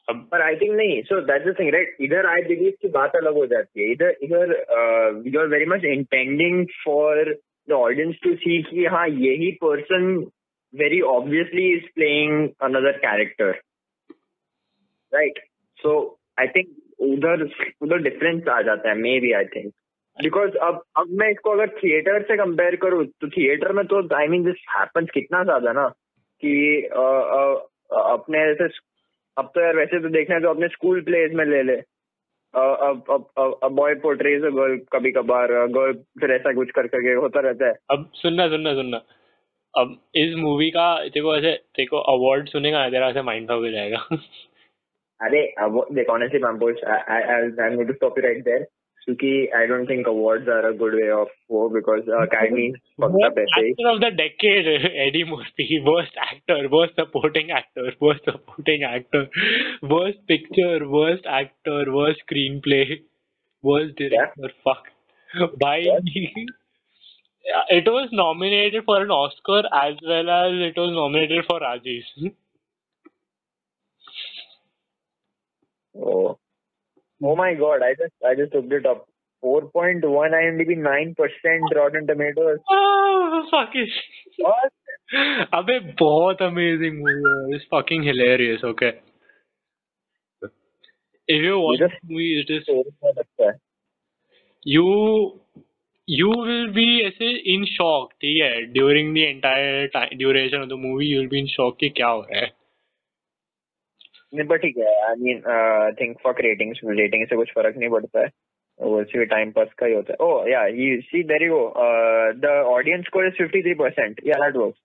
अब पर I think नहीं so that's the thing right इधर आई बिलीव की बात अलग हो जाती है इधर इधर you are very much intending for the audience to see कि हाँ यही person very obviously is playing another character right so I think उधर उधर डिफरेंस आ जाता है may be I think because अब अब मैं इसको अगर थिएटर से कंपेयर करूँ तो थिएटर में तो आई मीन दिस हैपन्स कितना ज़्यादा ना कि अ, अ, अपने ऐसे अब तो यार वैसे तो देखना तो अपने स्कूल प्लेज में ले ले। बॉय पोर्ट्रेज गर्ल कभी कभार गर्ल फिर ऐसा कुछ कर करके होता रहता है। अब सुनना सुनना सुनना। अब इस मूवी का देखो ऐसे देखो अवार्ड सुनेगा तेरा ऐसे माइंड हो जाएगा। अरे अब देख honestly मैम्पोज I I I am going to stop right there क्योंकि I don't think awards are a good way of वो बिकॉज़ अकेडमी फक्ड अप ऐसे ही actor of the decade Eddie Murphy worst actor worst supporting actor worst supporting actor worst picture worst actor worst screenplay worst director fuck by it was nominated for an Oscar as well as it was nominated for Rajesh Oh. Oh my god, I just I just looked it up. 4.1 IMDb, 9% Rotten Tomatoes. oh fuck it What? अबे बहुत amazing movie है it's fucking hilarious okay if you watch just- the movie it is Story बहुत अच्छा है. you you will be ऐसे in shock ठीक है during the entire time duration of the movie you will be in shock कि क्या हो रहा है नहीं but ठीक है I mean I think for ratings rating से कुछ फ़र्क नहीं पड़ता है। वो सिर्फ़ टाइम पास का ही होता है। ओह yeah you see there you go the audience score is 53% yeah that works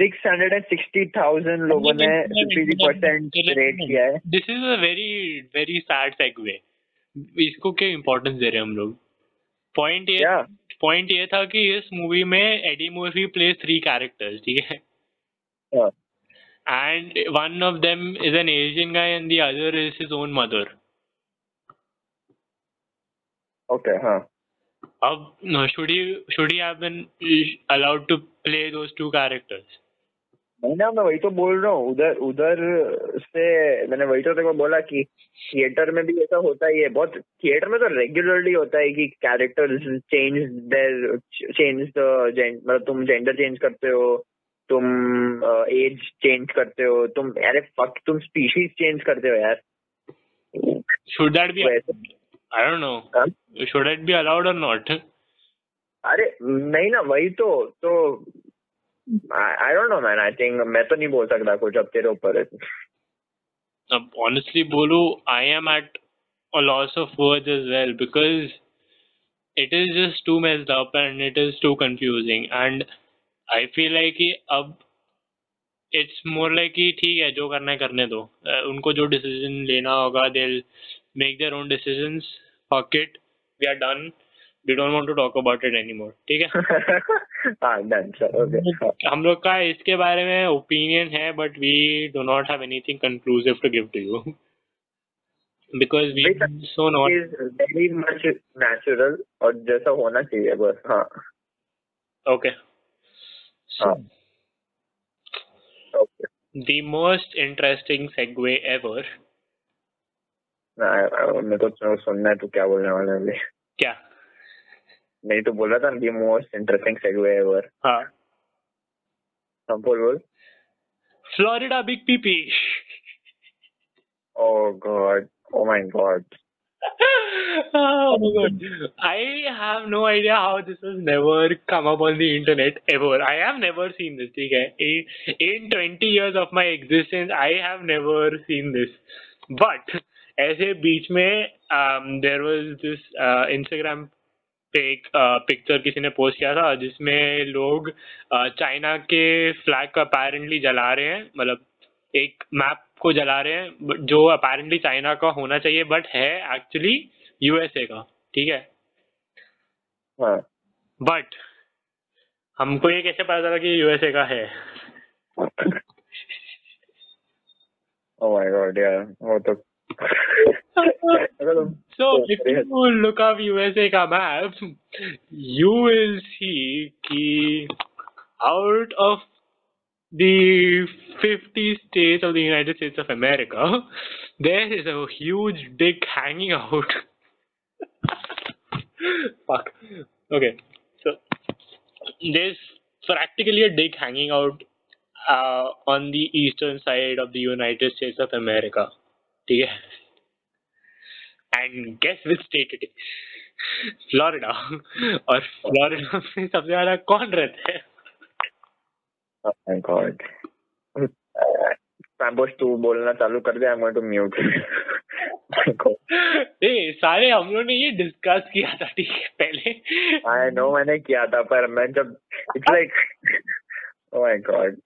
six hundred and sixty thousand लोगों ने फिफ्टी परसेंट रेट किया है। This is a very very sad segue इसको क्या इम्पोर्टेंस दे रहे हैं हम लोग? पॉइंट ये. पॉइंट ये था कि इस मूवी में Eddie movie plays three characters ठीक है? Yeah. And one of them is an Asian guy and the other is his own mother. Okay हाँ अब should he should he have been allowed to play those two characters? ना मैं वही तो बोल रहा हूँ उधर उधर से मैंने वही तो तेरे बोला कि थिएटर में भी ऐसा होता ही है बहुत थिएटर में तो रेगुलरली होता है कि character change there change the मतलब तुम जेंडर चेंज करते हो तुम एज चेंज करते हो तुम अरे फक तुम स्पीशीज चेंज करते हो यार। Should that be I don't know should that be allowed और नॉट अरे नहीं ना वही तो तो I don't know man I think मैं तो नहीं बोल सकता कुछ अब तेरे ऊपर। अब ऑनेस्टली बोलू I am at a loss of words as well because it is just too messed up and it is too confusing and I feel like कि अब इट्स मोर लाइक कि ठीक है जो करना है करने दो। अ, उनको जो डिसीज़न लेना होगा they'll make their own decisions fuck it we are done. We don't want to talk about it anymore ठीक है? हाँ डन ओके हम लोग का इसके बारे में ओपिनियन है but we do not have anything conclusive to give to you because we so not is very much natural और जैसा होना चाहिए बस हाँ। ओके हाँ okay the most interesting segue ever. मेरे तो सुनना है तू क्या बोलने वाला है क्या? नहीं तो बोला था the most interesting segue ever हाँ। हम बोल बोल। Florida big PP oh god oh my god oh my god. I have no idea how this has never come up on the internet ever. I have never seen this. है? In, in 20 years of my existence, I have never seen this. But ऐसे बीच में um, there was this uh, Instagram पे एक picture किसी ने post किया था जिसमें लोग चाइना के फ्लैग को अपेरेंटली जला रहे हैं मतलब एक मैप को जला रहे हैं जो अपेरेंटली चाइना का होना चाहिए बट है एक्चुअली यूएसए का ठीक है? हाँ। बट हमको ये कैसे पता चला कि यूएसए का है? ओ माय गॉड यार वो तो So if you look up USA का map, you will see कि out of the 50 states of the United States of America, there is a huge dick hanging out. Fuck. Okay. So there's practically a dick hanging out uh, on the eastern side of the United States of America. ठीक है and guess which state it is Florida और Florida में सबसे ज्यादा कौन रहता है Oh my god. तू बोलना चालू कर दे I am going to mute ए सारे हम लोग ने ये डिस्कस किया था ठीक है पहले। आई नो मैंने किया था पर मैं जब it's like oh my god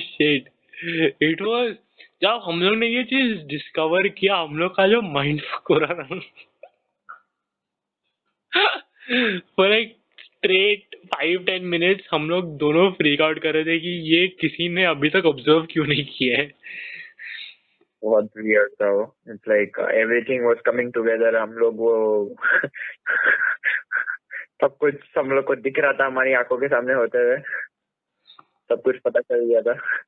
shit it was जब हम लोग ने ये चीज़ डिस्कवर किया हम लोग का जो माइंड हो रहा था। For like straight five ten minutes हम लोग दोनों फ्रीक आउट कर रहे थे कि ये किसी ने अभी तक ऑब्ज़र्व क्यों नहीं किया है? बहुत वियर्ड था वो। It's like everything was coming together हम लोग वो सब कुछ हम लोग को दिख रहा था हमारी आँखों के सामने होते हुए। सब कुछ पता चल गया था।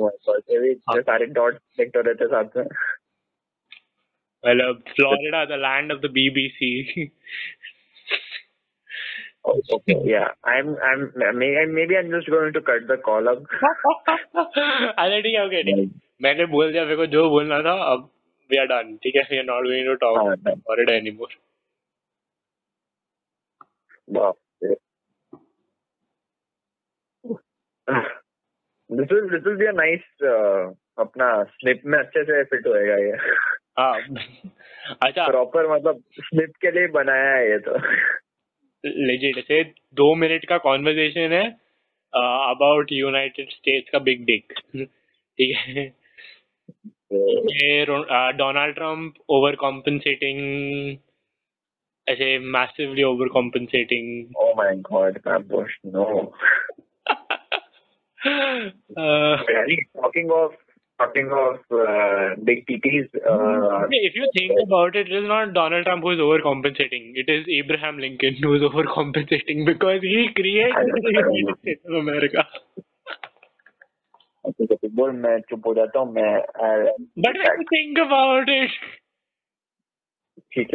Oh इतने सारे डॉट साथ में। Florida the land of the BBC Oh, okay, yeah. I'm, I'm, maybe, maybe I'm just going to cut the call up. अरे ठीक है ओके ठीक है मैंने बोल दिया मेरे को जो बोलना था अब वी आर डन ठीक है we are not going to talk हाँ, done. For it anymore Wow. This will, this will be a nice, uh, अपना स्लिप में अच्छे से फिट होएगा ये हाँ अच्छा प्रॉपर मतलब स्लिप के लिए बनाया है ये तो लेजिट ऐसे दो मिनट का कॉन्वर्जेशन है अबाउट यूनाइटेड स्टेट्स का बिग डिक ठीक है? डोनाल्ड ट्रंप ओवर कॉम्पनसेटिंग ऐसे massively over compensating no. Talking of of uh, big Uh, if you think about it, it is not Donald Trump who is overcompensating. It is Abraham Lincoln who is overcompensating because he created the United States of America. but if you think about it,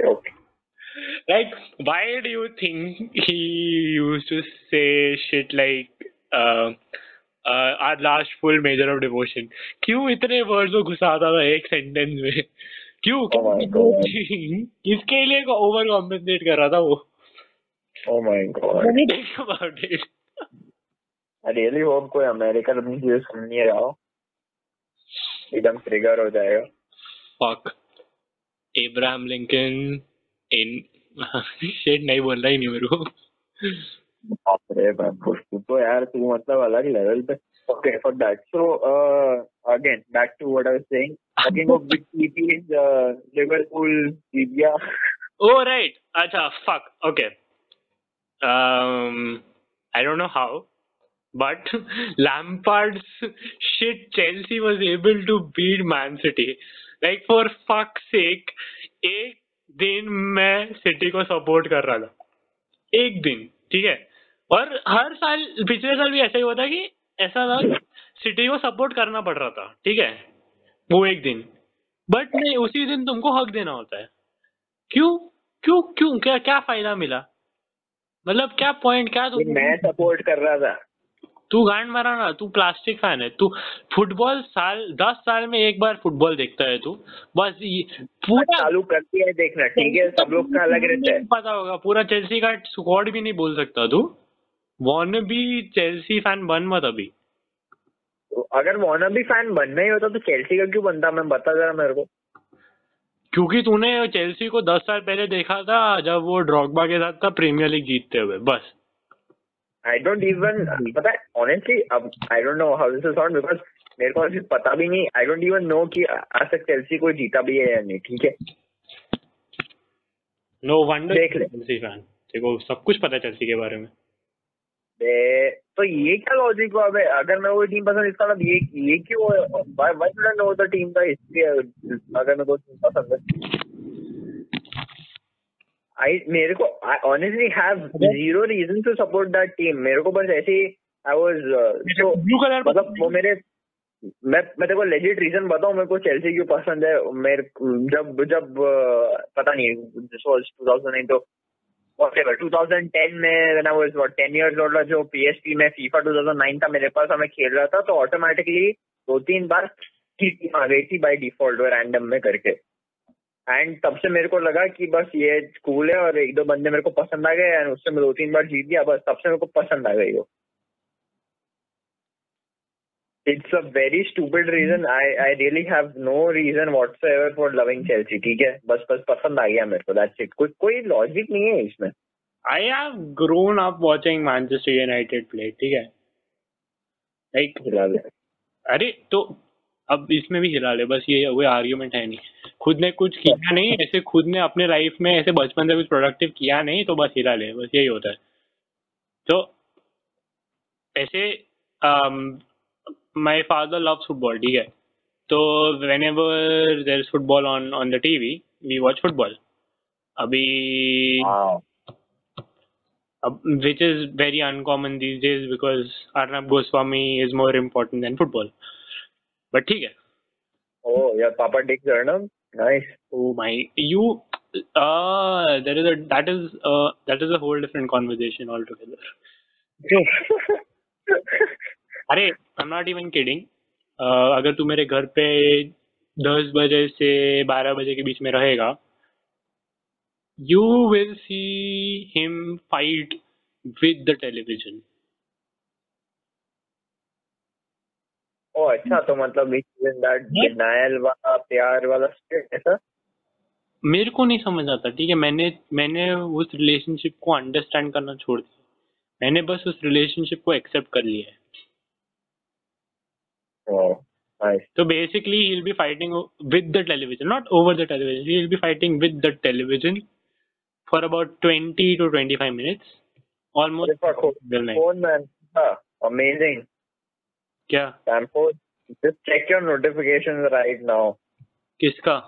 okay. Like, why do you think he used to say shit like, uh, our last full measure of devotion? क्यों इतने words को घुसाता था एक sentence में? क्यों? Oh किसके लिए ओवर कॉम्पेंसेट कर रहा था वो। ओ my god think about it. I really hope कोई अमेरिकन अपनी चीज़ें सुन नहीं रहा हो। एकदम ट्रिगर हो जाएगा. Abraham Lincoln in shit नहीं बोल रहा ही नहीं मेरे को। बाप रे तो यार, तू मतलब अलग लेवल पे okay for that so again back to what I was saying thinking of big TV Liverpool जीबिया oh right अच्छा fuck okay I don't know how but Lampard's shit Chelsea was able to beat Man City like for fuck sake एक दिन मैं City को support कर रहा था। एक दिन, ठीक है? और हर साल पिछले साल भी ऐसा ही हुआ था कि ऐसा था सिटी को सपोर्ट करना पड़ रहा था ठीक है? वो एक दिन। बट नहीं उसी दिन तुमको हक देना होता है। क्यों? क्यों? क्यों? क्या क्या फ़ायदा मिला? मतलब क्या पॉइंट क्या तू मैं सपोर्ट कर रहा था। तू गांड मारा ना तू प्लास्टिक फ़ैन है। तू फुटबॉल साल दस साल में एक बार फुटबॉल देखता है तू। बस पूरा चालू करती है देखना ठीक है? सब लोग का अलग रहता है। पता होगा पूरा चेल्सी का स्क्वाड भी नहीं बोल सकता तू। वॉन भी चेल्सी फ़ैन बन मत अभी तो अगर वॉनर भी फ़ैन बनना ही होता तो चेल्सी का क्यों बनता? मैं बता जरा मेरे को। क्योंकि तूने चेल्सी को दस साल पहले देखा था जब वो ड्रॉगबा के साथ था प्रीमियर लीग जीतते हुए बस। आई डोंट इवन पता है ऑनेस्टली अब I don't know how this is sound because मेरे को अभी पता भी नहीं आई डोंट इवन नो कि आज तक चेल्सी कोई जीता भी है या नहीं ठीक है? नो वंडर देख ले। चेल्सी फ़ैन देखो सब कुछ पता है चेल्सी के बारे में। ए, तो ये क्या लॉजिक हुआ? बे अगर मैं वो टीम पसंद इसका मतलब ये ये क्यों why why should I know the team का हिस्ट्री अगर मैं कोई टीम पसंद है? आई मेरे को I honestly have zero reason to support that team मेरे को बस ऐसे I was so blue colour मतलब वो मेरे मैं मैं तेरे को लेजिट रीजन बताऊँ मेरे को चेल्सी क्यों पसंद है? मेरे जब जब पता नहीं दिस वाज 2009 तो whatever. 2010 में when I was, what 10 years old, जो PSP में FIFA 2009 था, मेरे पास और मैं खेल रहा था तो ऑटोमेटिकली दो तीन बार की टीम आ गई थी बाय डिफ़ॉल्ट रैंडम में करके। एंड तब से मेरे को लगा कि बस ये कूल है और एक दो बंदे मेरे को पसंद आ गए एंड उससे मैं दो तीन बार जीत गया, बस तब से मेरे को पसंद आ गई वो। It's a very stupid reason I I really have no reason whatsoever for loving Chelsea ठीक है? बस बस पसंद आ गया मेरे को दैट्स इट कोई कोई लॉजिक नहीं है इसमें। I have grown up watching Manchester United play, ठीक है? लाइक अरे तो अब इसमें भी हिला ले बस ये वो आर्ग्यूमेंट है नहीं। खुद ने कुछ किया नहीं ऐसे खुद ने अपने लाइफ में ऐसे बचपन से कुछ प्रोडक्टिव किया नहीं तो बस हिला ले बस यही होता है। तो ऐसे माय फादर लव्स फुटबॉल ठीक है तो whenever there is football on on the TV we watch football अभी हाँ uh, which is very uncommon these days because Arnab Goswami is more important than football. But ठीक है. Oh, your Papa Dick's Arnab? Nice. Oh my, you, uh, there is a that is uh that is a whole different conversation altogether. अरे I'm not even kidding. Uh, अगर तू मेरे घर पे दस बजे से बारह बजे के बीच में रहेगा you will see him fight with the television oh, अच्छा तो मतलब denial वाला प्यार वाला ऐसा मेरे को नहीं समझ आता ठीक है? मैंने मैंने उस रिलेशनशिप को अंडरस्टैंड करना छोड़ दिया। मैंने बस उस रिलेशनशिप को एक्सेप्ट कर लिया है। Oh, so basically, he'll be fighting with the television, not over the television. He'll be fighting with the television for about 20 to 25 minutes. Almost. Phone, man. Huh. Amazing. Yeah. Stanford, just check your notifications right now. Kiska?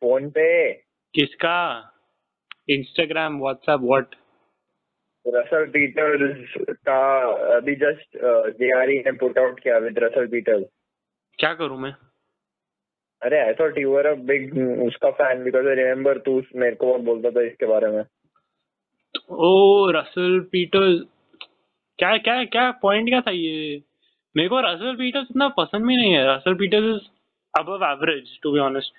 Phone pay. Kiska? Instagram, WhatsApp, what? Russell Peters का अभी just JRE ने put out किया with Russell Peters क्या करूँ मैं? अरे I thought you were a big उसका fan because I remember तू मेरे को बोलता था इसके बारे में। ओ रसल पीटर्स क्या क्या क्या पॉइंट क्या था ये? मेरे को रसल पीटर्स इतना पसंद भी नहीं है। Russell Peters is above average to be honest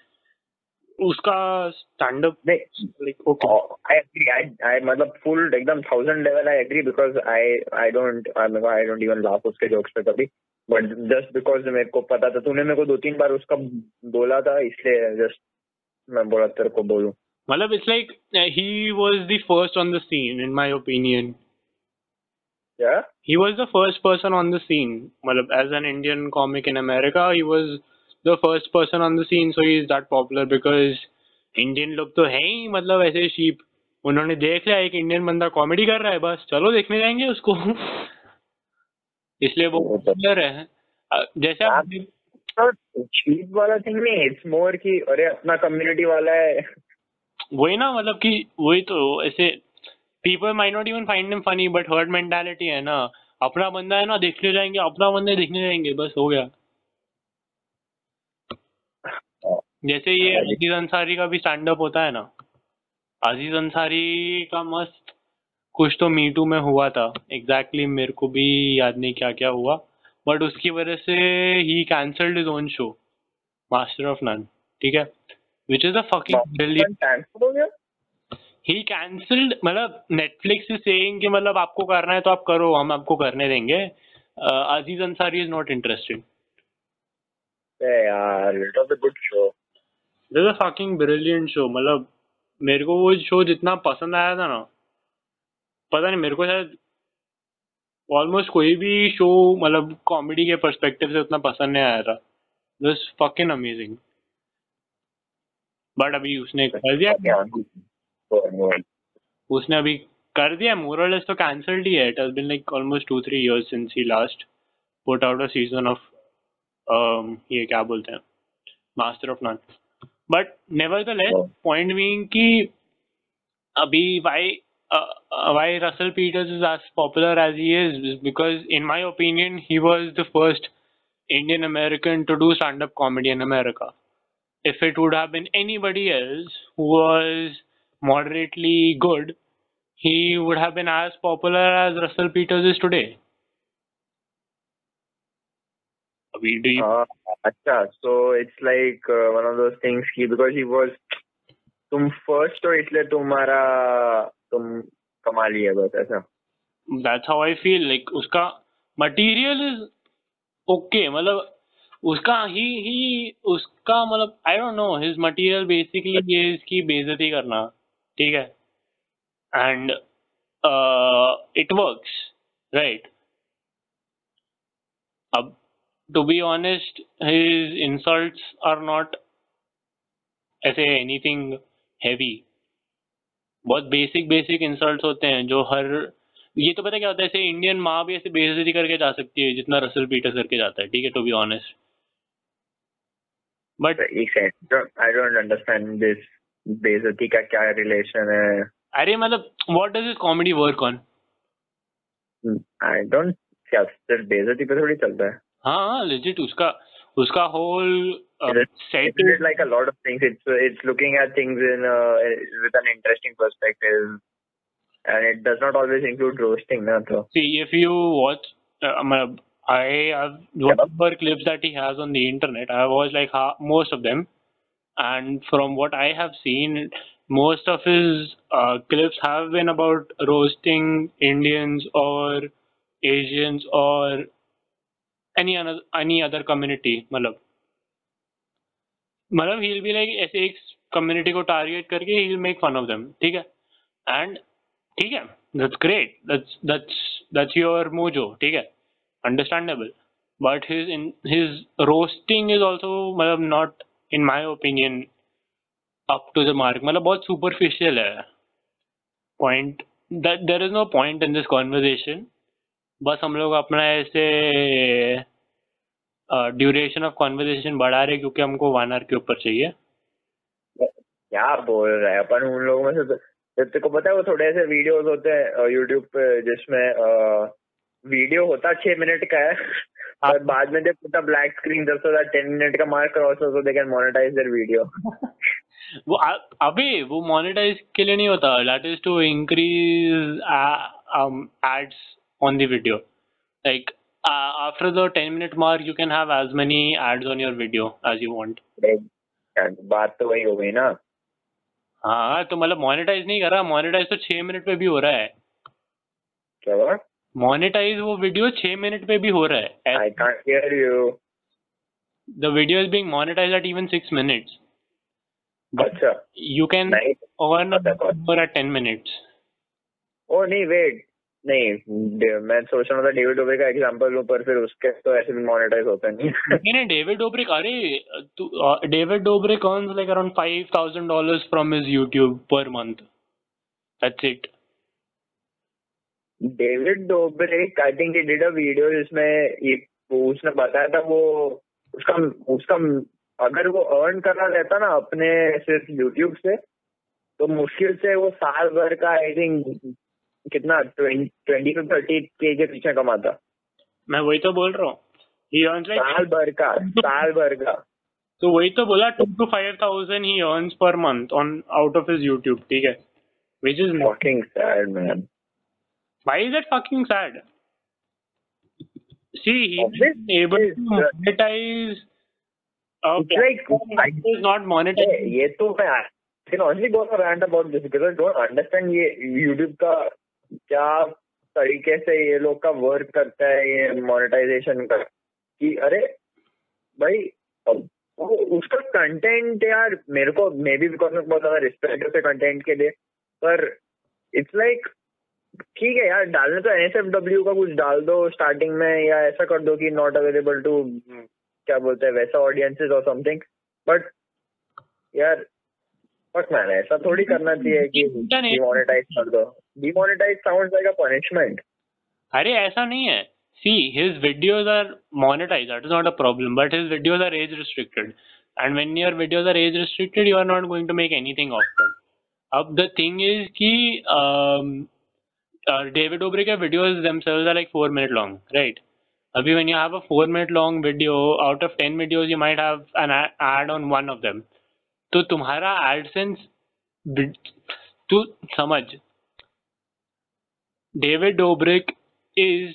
उसका stand up like okay I agree I I मतलब फुल एकदम thousand level I agree because I I don't I don't even laugh उसके jokes पे कभी. बट जस्ट बिकॉज़ मेरे को पता था तूने मेरे को दो तीन बार उसका बोला था इसलिए जस्ट मैं बोला तेरे को बोलूँ. मतलब it's like he was the first on the scene in my opinion क्या he was the first person on the scene. Malab, as an Indian comic in America, he was the first person on the scene, so he is that popular because Indian लोग तो है ही मतलब ऐसे sheep उन्होंने देख लिया एक इंडियन बंदा कॉमेडी कर रहा है बस चलो देखने जाएँगे उसको। इसलिए वो वो तो- पॉपुलर है। जैसे आप चीज़ वाला थिंग नहीं इट्स मोर कि अरे अपना कम्युनिटी वाला है। वही ना मतलब कि वही तो ऐसे people might not even find funny but herd mentality है ना। अपना बंदा है ना देखने जाएँगे अपना बंदा देखने जाएँगे बस हो गया। जैसे ये अज़ीज़ अंसारी का भी स्टैंड अप होता है ना। अज़ीज़ अंसारी का मस्त कुछ तो मीटू में हुआ था। एग्जैक्टली exactly मेरे को भी याद नहीं क्या क्या हुआ। बट उसकी वजह से ही cancelled his own show Master of None ठीक है? Which is a fucking brilliant cancel हो ही कैंसल्ड मतलब नेटफ्लिक्स इज़ सेइंग कि मतलब आपको करना है तो आप करो हम आपको करने देंगे। Aziz Ansari is not interested यार it was a good show this a fucking brilliant show मतलब मेरे को वो शो जितना पसंद आया था ना पता नहीं मेरे को शायद ऑलमोस्ट कोई भी शो मतलब कॉमेडी के पर्सपेक्टिव से उतना पसंद नहीं आया था। दिस फकिंग अमेजिंग बट अभी उसने कर दिया। उसने अभी कर दिया। मोरलेस तो कैंसल्ड ही है। It has been like almost two three years since he last put out a season of ये क्या बोलते हैं? Master of none But nevertheless, yeah. point being ki abhi why uh, uh, why Russell Peters is as popular as he is, is because in my opinion he was the first Indian American to do stand up comedy in America. If it would have been anybody else who was moderately good, he would have been as popular as Russell Peters is today. अभी do you Uh, अच्छा so it's like uh, one of those things कि because he was तुम first हो इसलिए तुम्हारा तुम कमा लिया बस ऐसा that's how I feel like उसका material is okay मतलब उसका ही ही उसका मतलब I don't know his material basically ये इसकी बेइज्जती करना ठीक है and uh, it works right अब to be honest his insults are not ऐसे anything heavy. बहुत बेसिक बेसिक इंसल्ट्स होते हैं जो हर ये तो पता क्या होता है ऐसे इंडियन माँ भी ऐसे बेइज्जती करके जा सकती है जितना रसल पीटर करके जाता है ठीक है to be honest but I don't understand this बेइज्जती का क्या रिलेशन है? अरे मतलब what does is comedy work on I don't क्या सिर्फ़ बेइज्जती पे थोड़ी चलता है? हाँ लेजिट उसका उसका whole set It's just like a lot of things. It's it's looking at things in uh, with an interesting perspective, and it does not always include roasting, na. So See, if you watch, uh, um, I have whatever clips that he has on the internet. I have watched like ha- most of them, and from what I have seen, most of his uh, clips have been about roasting Indians or Asians or any any other community मतलब। मतलब he be like ऐसे एक community को target करके ही make fun of them ठीक है? And ठीक है that's great that's that's your mojo ठीक है? Understandable but his in his roasting is also मतलब not in my opinion up to the mark मतलब बहुत सुपरफिशियल है। Point there is no point in this conversation बस हम लोग अपना ऐसे ड्यूरेशन ऑफ़ कॉन्वर्जेशन बढ़ा रहे क्योंकि हमको वन आवर के ऊपर चाहिए। क्या बोल रहा है? अपन उन लोगों में से तो- तेरे को पता है वो थोड़े ऐसे वीडियोस होते हैं यूट्यूब पे जिसमें वीडियो होता छह मिनट का है हाँ। और बाद में जब पूरा ब्लैक स्क्रीन दस हज़ार टेन मिनट का मार्क क्रॉस हो तो they can monetize their video वो अ- अबे वो मोनेटाइज के लिए नहीं होता that is to increase ads on the video like after the 10 minute mark you can have as many ads on your video as you want बात तो वही हो गई ना हाँ तो मतलब मोनेटाइज नहीं कर। रहा मोनेटाइज तो छह मिनट पे भी हो रहा है। क्या हुआ? मोनेटाइज वो वीडियो छह मिनट पे भी हो रहा है। I can't hear you the video is being monetize at even six minutes अच्छा। you can नहीं। earn पता कौन? more at 10 minutes ओ नहीं वेट नहीं मैं सोच रहा था डेविड का एग्जांपल लूँ पर फिर उसके तो ऐसे भी मोनेटाइज होता नहीं। नहीं नहीं डेविड डोब्रिक अरे David Dobrik Dobrik I think he did a video जिसमें ये- उसने बताया था वो उसका उसका अगर वो अर्न करना रहता ना अपने सिर्फ़ यूट्यूब से तो मुश्किल से वो साल भर का आई थिंक कितना? ट्वेंटी टू थर्टी के के पीछे कमाता। मैं वही तो बोल रहा हूँ। साल भर का साल भर का। तो वही तो बोला two two five thousand he earns per month on out of his YouTube ठीक है? Which is walking sad man why is it fucking sad see able to monetize not monetize ये तो मैं ऑनली बोल rant about this because don't understand ये YouTube का क्या तरीके से ये लोग का वर्क करता है, ये मोनेटाइजेशन का? कि अरे, भाई उसका कंटेंट यार, मेरे को मे बी बिकॉज़ बहुत ज़्यादा रिस्पेक्ट है कंटेंट के लिए, पर इट्स लाइक ठीक है यार, डालने तो एनएसएफडब्ल्यू का कुछ डाल दो स्टार्टिंग में, या ऐसा कर दो कि नॉट अवेलेबल टू क्या बोलते हैं, वैसा ऑडियंसेस और समथिंग बट यार फक मैन ऐसा थोड़ी करना चाहिए कि डिमोनेटाइज कर दो। Demonetize sounds like a punishment अरे ऐसा नहीं है। See his videos are monetize that is not a problem but his videos are age restricted and when your videos are age restricted you are not going to make anything of them अब the thing is कि David Oberoi के videos themselves are like four minute long right? अभी when you have a four minute long video out of ten videos you might have an a- ad on one of them. तो तुम्हारा AdSense vid- तू समझ David Dobrik is,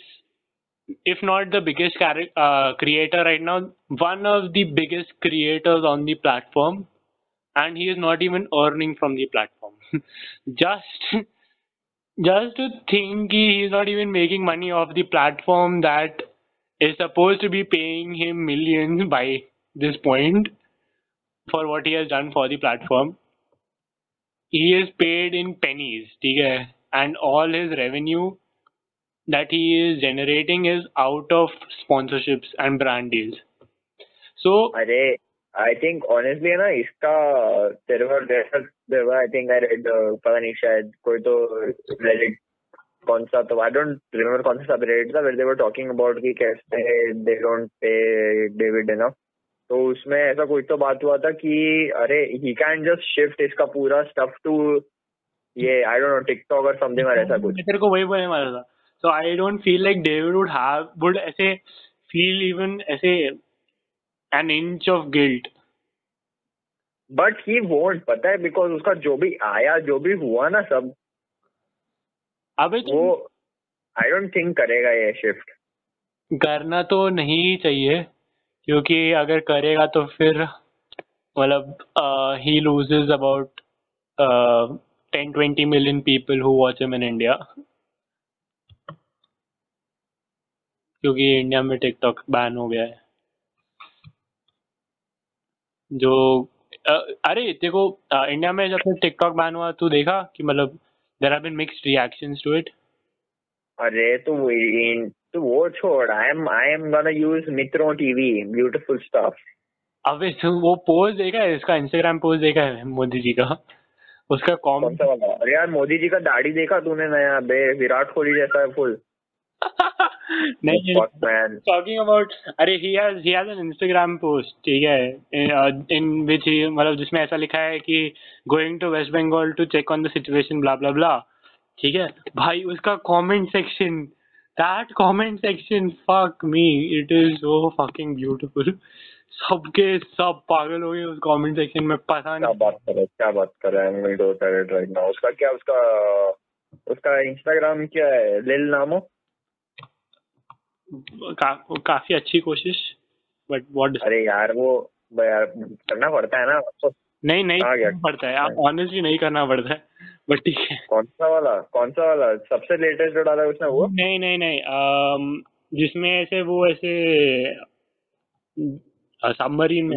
if not the biggest chari- uh, creator right now, one of the biggest creators on the platform, and he is not even earning from the platform. just, just to think he is not even making money off the platform that is supposed to be paying him millions by this point for what he has done for the platform. He is paid in pennies, ठीक है? and all his revenue that he is generating is out of sponsorships and brand deals. So अरे I think honestly है ना इसका तेरे को देखा there were, I think I read uh, पता नहीं शायद कोई तो Reddit कौन सा तो आई डोंट रिमेम्बर कौन सा सबरेडिट था where they were talking about कि कैसे they don't pay David enough तो उसमें ऐसा कोई तो बात हुआ था कि अरे ही कैन जस्ट शिफ्ट इसका पूरा स्टफ़ टू ये आई डोंट नो टिकटॉक और समथिंग और ऐसा कुछ। तेरे को वही बोलने वाला था। So I don't feel like David would have would ऐसे फील इवन ऐसे an inch of guilt but he won't पता है बिकॉज़ उसका जो भी आया जो भी हुआ ना सब अबे वो आई डोंट थिंक करेगा ये शिफ्ट करना तो नहीं चाहिए। क्योंकि अगर करेगा तो फिर मतलब he loses about ten twenty million people who watch him in India क्योंकि इंडिया में टिकटॉक बैन हो गया है। जो अ, अरे देखो अ, इंडिया में जब टिकटॉक बैन हुआ तू देखा कि मतलब there are been mixed reactions to it अरे तो इन- तो वो छोड़ I am I am gonna use Mitron TV beautiful stuff अबे तू वो पोस्ट देखा है? इसका इंस्टाग्राम पोस्ट देखा है मोदी जी का? उसका कौन सा वाला? अरे यार मोदी जी का दाढ़ी देखा तूने? नया बे विराट कोहली जैसा है फुल नहीं talking about अरे he has he has an Instagram post ठीक है? in, in which he मतलब जिसमें ऐसा लिखा है कि going to west Bengal to check on the situation blah blah blah ठीक है? भाई उसका comment section that comment section fuck me. It is so fucking beautiful. सबके सब पागल हो गए उस comment section में पता नहीं। क्या बात कर रहे क्या बात कर रहे हैं मीट होता है राइट नाउ उसका क्या उसका उसका इंस्टाग्राम क्या है? लिल नामो का, काफ़ी अच्छी कोशिश बट व्हाट अरे यार वो यार करना पड़ता है ना तो नहीं नहीं पड़ता है। आप ऑनेस्टली नहीं करना पड़ता है बट ठीक है। कौन सा वाला? कौन सा वाला? सबसे लेटेस्ट जो डाला है उसने वो? नहीं नहीं नहीं जिसमें ऐसे वो ऐसे सबमरीन में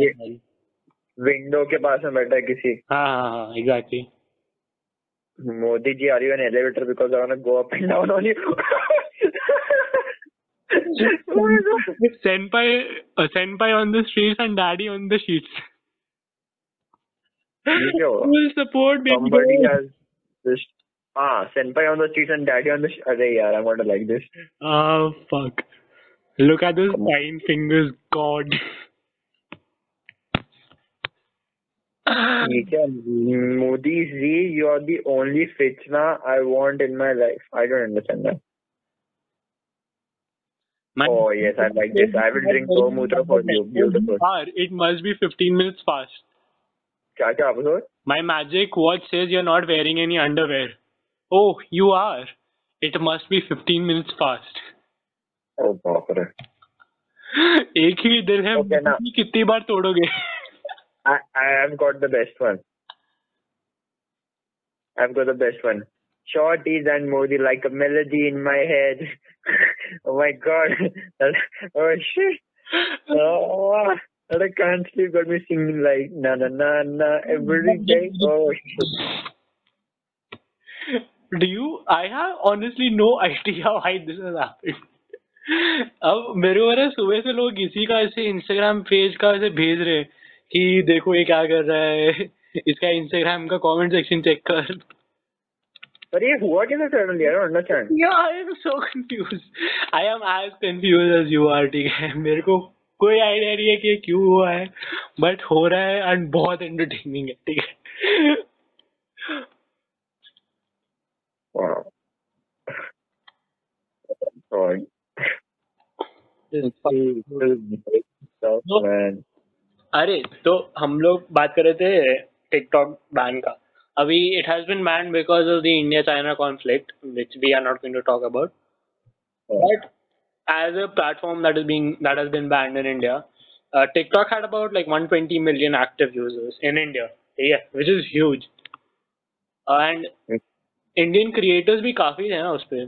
विंडो के पास में बैठा है किसी। हाँ हाँ हाँ exactly Modi ji are you an elevator because I want go up and down on you senpai senpai on the streets and daddy on the sheets Video. Who will support baby Somebody has just ah senpai on the streets and daddy on the. Sh- Array, I'm gonna like this. Ah, fuck. Look at those Come on. fine fingers, God. Modi Z, you are the only fitna I want in my life. I don't understand that. Oh yes, I like this. I will drink Gomutra for you. Beautiful. Ah, it must be 15 minutes fast. क्या क्या आप बोल My magic watch says you're not wearing any underwear. Oh, you are. It must be 15 minutes fast. ओ बाप रे एक ही दिन है Okay, now- कितनी बार तोड़ोगे I I have got the best one. I've got the best one. Shorties and Modi like a melody in my head. oh my god. oh shit. Oh, and I can't sleep. Got me like na na na na every day. Oh. Do you? I have honestly no idea why this is happening. अब मेरे को सुबह से लोग इसी का ऐसे Instagram page का ऐसे भेज रहे कि देखो ये क्या कर रहा है इसका इंस्टाग्राम का कमेंट सेक्शन चेक कर अरे व्हाट इज़ द चैनल यार आई डोंट अंडरस्टैंड यार I am so confuse I am as confuse as you are ठीक है मेरे को कोई आइडिया नहीं है कि क्यों हुआ है बट हो रहा है एंड बहुत एंटरटेनिंग है ठीक है? man. अरे तो हम लोग बात कर रहे थे टिकटॉक बैन का। अभी it has been ban because of the India China conflict which we are not going to talk about But as a platform that is being that has been banned in India, uh, TikTok had about like 120 million active users in India. Yeah, which is huge. And Hmm. Indian creators भी काफी हैं ना उस पे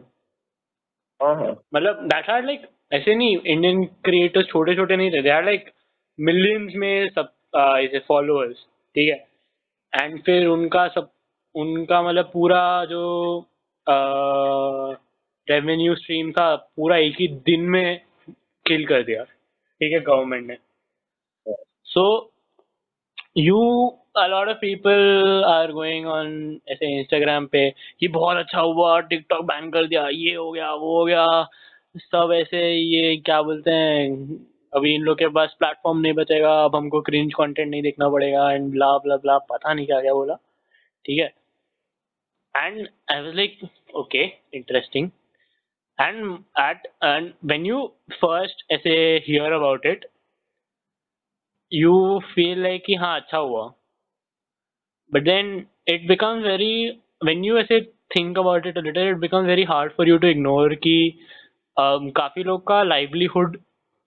Uh-huh. मतलब that had like ऐसे नहीं Indian creators छोटे छोटे नहीं थे दे आर लाइक मिलियंस में सब uh, ऐसे फॉलोअर्स ठीक है एंड फिर उनका सब उनका मतलब पूरा जो रेवेन्यू स्ट्रीम था पूरा एक ही दिन में किल कर दिया। ठीक है गवर्नमेंट ने। So you a lot of people are going on ऐसे इंस्टाग्राम पे कि बहुत अच्छा हुआ टिकटॉक बैन कर दिया, ये हो गया, वो हो गया। सब ऐसे ये क्या बोलते हैं, अभी इन लोग के पास प्लेटफॉर्म नहीं बचेगा, अब हमको क्रिंज कंटेंट नहीं देखना पड़ेगा एंड ब्ला ब्ला ब्ला पता नहीं क्या क्या बोला। ठीक है। And I was like okay interesting and at and when you first ऐसे hear about it you feel like कि हाँ अच्छा हुआ but then it becomes very when you ऐसे think about it a little it becomes very hard for you to ignore कि um, काफ़ी लोग का livelihood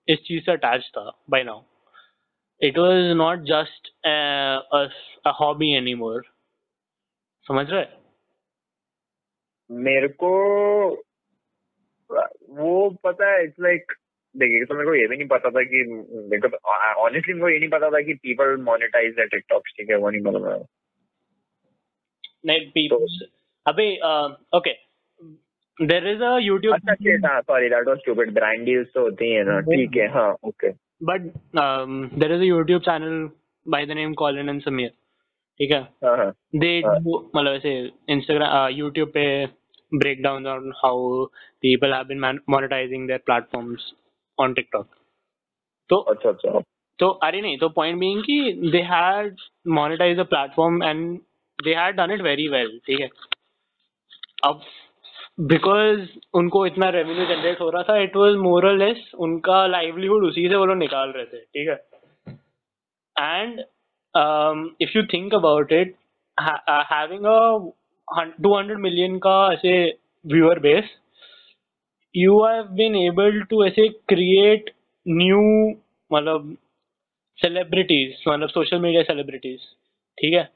इस चीज़ से attached था by now it was not just a, a, a hobby anymore समझ रहे मेरे को वो पता है इट्स लाइक देखिए तो मेरे को ये भी नहीं पता था कि मेरे को ऑनेस्टली मेरे को ये नहीं पता था कि पीपल मोनेटाइज द टिकटॉक ठीक है वो नहीं पता था। नहीं people अबे okay there is a YouTube अच्छा shit हाँ sorry that was stupid brand deals तो होती है ना ठीक है हाँ okay um, there is a YouTube channel by the name Colin and Samir ठीक है? दे. मतलब ऐसे इंस्टाग्राम यूट्यूब पे breakdowns on how people have been monetizing their platforms on TikTok. तो अच्छा अच्छा। तो अरे नहीं तो पॉइंट बीइंग कि they had monetize the platform and they had done it very well ठीक है? अब बिकॉज़ उनको इतना रेवेन्यू जनरेट हो रहा था इट वाज मोर और लेस उनका लाइवलीहुड उसी से वो लोग निकाल रहे थे ठीक है? And if you think about it having a 200 million का ऐसे viewer base you have been able to ऐसे क्रिएट न्यू मतलब सेलिब्रिटीज मतलब सोशल मीडिया सेलिब्रिटीज ठीक है?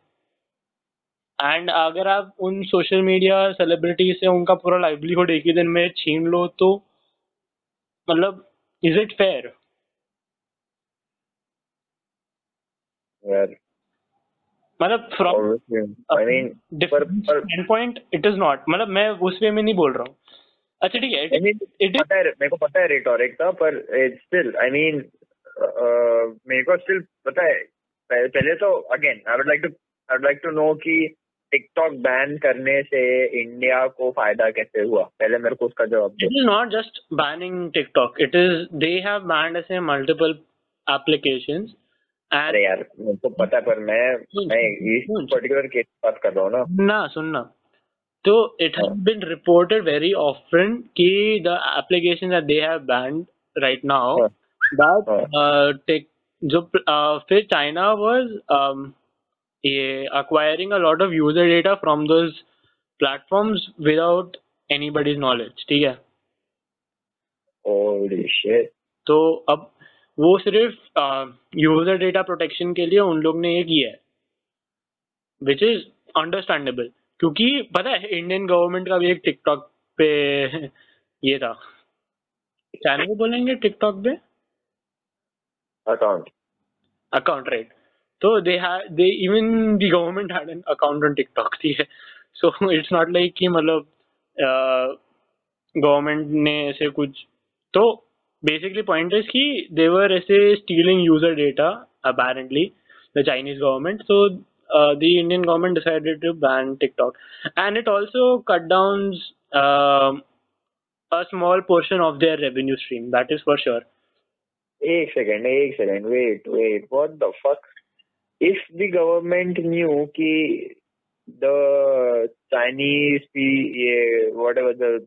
एंड अगर आप उन सोशल मीडिया सेलिब्रिटीज से उनका पूरा लाइवलीहुड एक ही दिन में छीन लो तो मतलब इज़ इट फेयर यार मतलब फ्रॉम mean पर पर पॉइंट इट इज़ नॉट मतलब मैं उस वे में नहीं बोल रहा हूँ। अच्छा ठीक है इट इज़ पता है मेरे को पता है रेटोरिक था पर स्टिल आई मीन मेरे को स्टिल पता है पहले तो again I would like to I would like to know कि टिकटॉक बैन करने से इंडिया को फ़ायदा कैसे हुआ? पहले मेरे को उसका जवाब दो। It is not just banning TikTok. It is they have banned say multiple applications. and अरे यार तो पता पर मैं मैं इस पर्टिकुलर केस बात कर रहा हूँ ना। ना सुन तो it has been reported very often कि the application that they have banned right now that tech जो फिर चाइना वाज ये acquiring a lot of user data from those platforms without anybody's knowledge ठीक है? ओह शिट तो अब वो सिर्फ़ यूज़र डेटा प्रोटेक्शन के लिए उन लोग ने ये किया है विच इज़ अंडरस्टैंडेबल क्योंकि पता है इंडियन गवर्नमेंट का भी एक टिकटॉक पे ये था। चैनल को बोलेंगे टिकटॉक पे? अकाउंट अकाउंट राइट तो they they even the government had an account on TikTok ठीक है। सो इट्स नॉट लाइक कि मतलब गवर्नमेंट ने ऐसे कुछ तो basically point is key they were say, stealing user data apparently the chinese government so uh, the indian government decided to ban tiktok and it also cut down uh, a small portion of their revenue stream that is for sure Eight second, eight second. Wait, wait. What the fuck? If the government knew that the Chinese, whatever the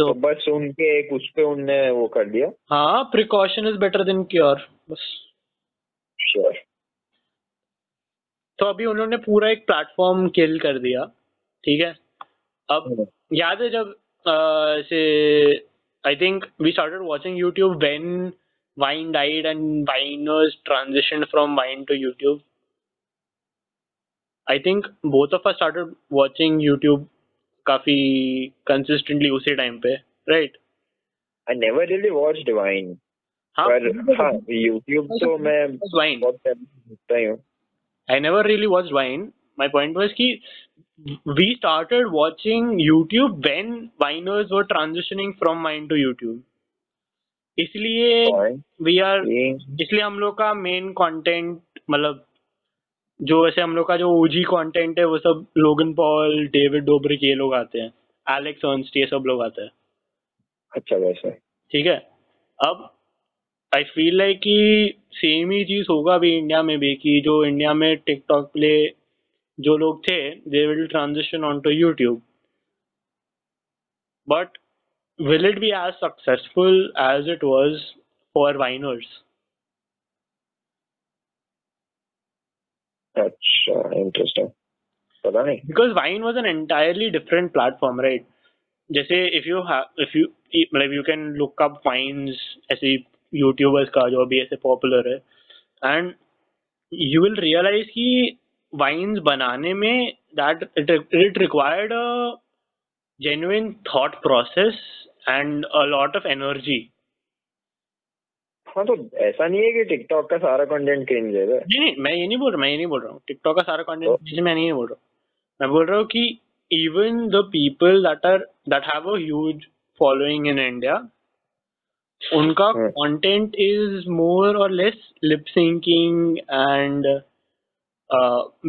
stealing data so तो बस उनके एक उस पे उनने वो कर दिया। हाँ precaution is better than cure बस। श्योर तो अभी उन्होंने पूरा एक प्लेटफॉर्म किल कर दिया ठीक है? अब याद है जब ऐसे I think we started watching YouTube when Vine died and Viners transition from Vine to YouTube I think both of us started watching YouTube काफ़ी कंसिस्टेंटली उसी टाइम पे right I never really watch Divine पर YouTube तो मैं I never really watch Divine my point was की we started watching YouTube when Viners were transitioning from Vine to YouTube इसलिए we are इसलिए हम लोग का मेन कॉन्टेंट मतलब जो वैसे हम लोग का जो ओजी कंटेंट है वो सब लोगन पॉल डेविड डोब्रिक ये लोग आते हैं। एलेक्स अर्नस्ट ये सब लोग आते हैं। अच्छा वैसे। ठीक है? अब आई फील लाइक कि सेम ही चीज़ होगा भी इंडिया में भी कि जो इंडिया में टिकटॉक प्ले जो लोग थे they will transition on to YouTube but will it be as successful as it was for Viners अच्छा इंटरेस्टिंग पता नहीं because Vine was an entirely different platform, right? जैसे if you have if you मतलब you can look up Vines ऐसे YouTubers का जो अभी ऐसे popular है and you will realize कि Vines बनाने में that it, it required a genuine thought process and a lot of energy हाँ तो ऐसा नहीं है कि टिकटॉक का सारा कंटेंट क्रिंज है। नहीं नहीं मैं ये नहीं बोल रहा मैं ये नहीं बोल रहा हूँ। टिकटॉक का सारा तो? कंटेंट मैं नहीं बोल रहा हूँ। मैं बोल रहा हूँ कि even the people that are that have a huge following in India उनका। कंटेंट इज़ मोर और less lip syncing and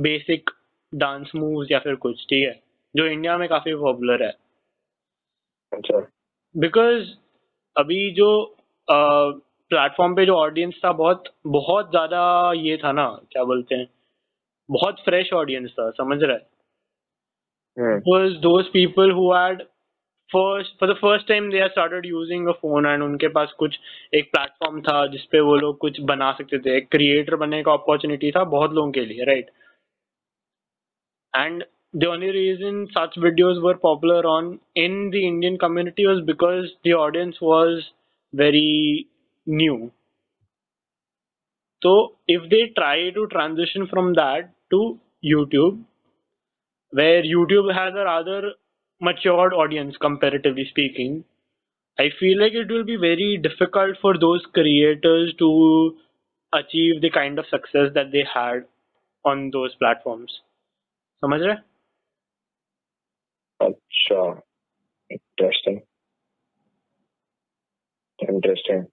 basic dance moves या फिर कुछ ठीक है? जो इंडिया में काफ़ी पॉपुलर है। अच्छा। बिकॉज़ अभी जो प्लेटफॉर्म पे जो ऑडियंस था बहुत बहुत ज़्यादा ये था ना क्या बोलते हैं बहुत फ्रेश ऑडियंस था समझ रहे people first time they are started using a phone and उनके पास कुछ एक प्लेटफॉर्म था जिसपे वो लोग कुछ बना सकते थे। एक क्रिएटर बनने का अपॉर्चुनिटी था बहुत लोगों के लिए right and they only reason such videos were popular on in the Indian community was because the audience was very new. So if they try to transition from that to YouTube, where YouTube has a rather matured audience comparatively speaking, I feel like it will be very difficult for those creators to achieve the kind of success that they had on those platforms. समझ रहे अच्छा interesting interesting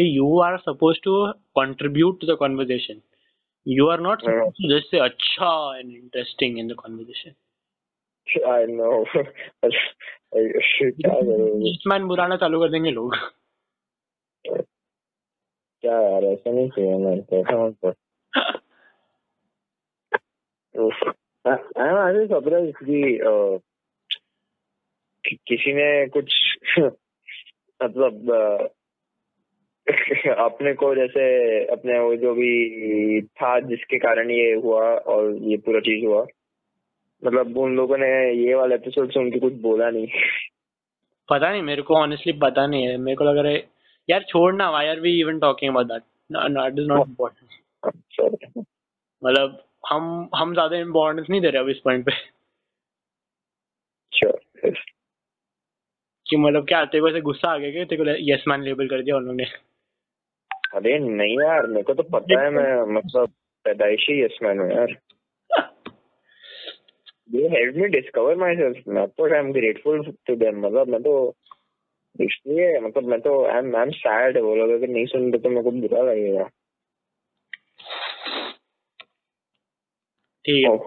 See, you are supposed to contribute to the conversation. You are not supposed Yeah. to just say acha and interesting in the conversation. क्या करोगे man बुलाना चालू कर देंगे लोग क्या यार ऐसा नहीं चाहिए मैं कैसा मत कर आई एम आई सरप्राइज़ कि अ, कि किसी ने कुछ मतलब अ, अपने को जैसे अपने वो जो भी था जिसके कारण ये हुआ और ये पूरा चीज़ हुआ। मतलब उन लोगों ने ये वाला एपिसोड सुन के कुछ बोला नहीं। पता नहीं मेरे को ऑनेस्टली पता नहीं है। मेरे को लग रहा है यार छोड़ना why are we even talking about that that is not important मतलब हम हम ज़्यादा इम्पोर्टेंस नहीं दे रहे अब इस पॉइंट पे। Sure. कि मतलब क्या तेरे को ऐसे गुस्सा आ गया कि तेरे को यस मैन लेबल कर दिया उन लोगों ने। अरे नहीं यार मेरे को तो पता है मैं मतलब पैदाइशी यस मैन हूँ यार। They helped me discover myself. not that I'm grateful to them. मतलब मैं तो इसलिए मतलब मैं तो I'm I'm sad. वो लोग अगर नहीं सुनते तो मेरे को बुरा लगेगा। ठीक है।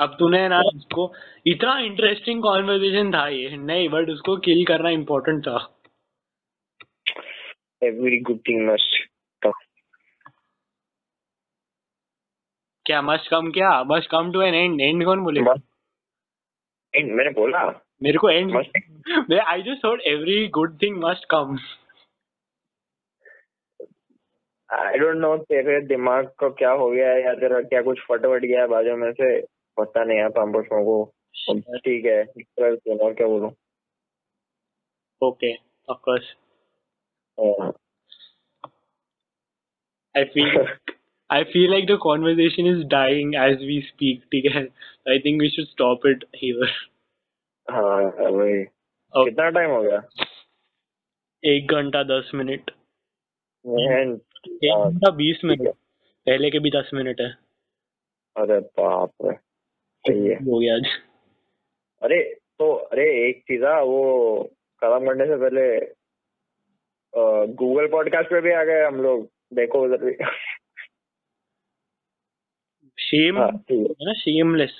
अब तूने ना उसको इतना इंटरेस्टिंग कॉन्वर्सेशन था ये। नहीं बट उसको किल करना इम्पोर्टेंट था। Every good thing must come क्या मस्ट कम क्या? Must come to an end end कौन बोलेगा And मैंने बोला। मेरे को and must I just thought every good thing must come I don't know तेरे दिमाग को क्या हो गया है या तेरा क्या कुछ फट वट गया है बाजू में से? पता नहीं है पाम्पोस को। ठीक है और क्या बोलूँ? Okay of course. I feel I feel like the conversation is dying as we speak. ठीक है? I think we should stop it here. हाँ वही। Okay. कितना टाइम हो गया? एक घंटा दस मिनट। एक हाँ, घंटा बीस। मिनट। पहले के भी दस मिनट है। अरे बाप रे। है। हो गया आज। अरे तो अरे एक चीज़ है वो खत्म करने से पहले गूगल पॉडकास्ट पे भी आ गए हम लोग। देखो उधर भी। शेम हाँ है। ना? शेमलेस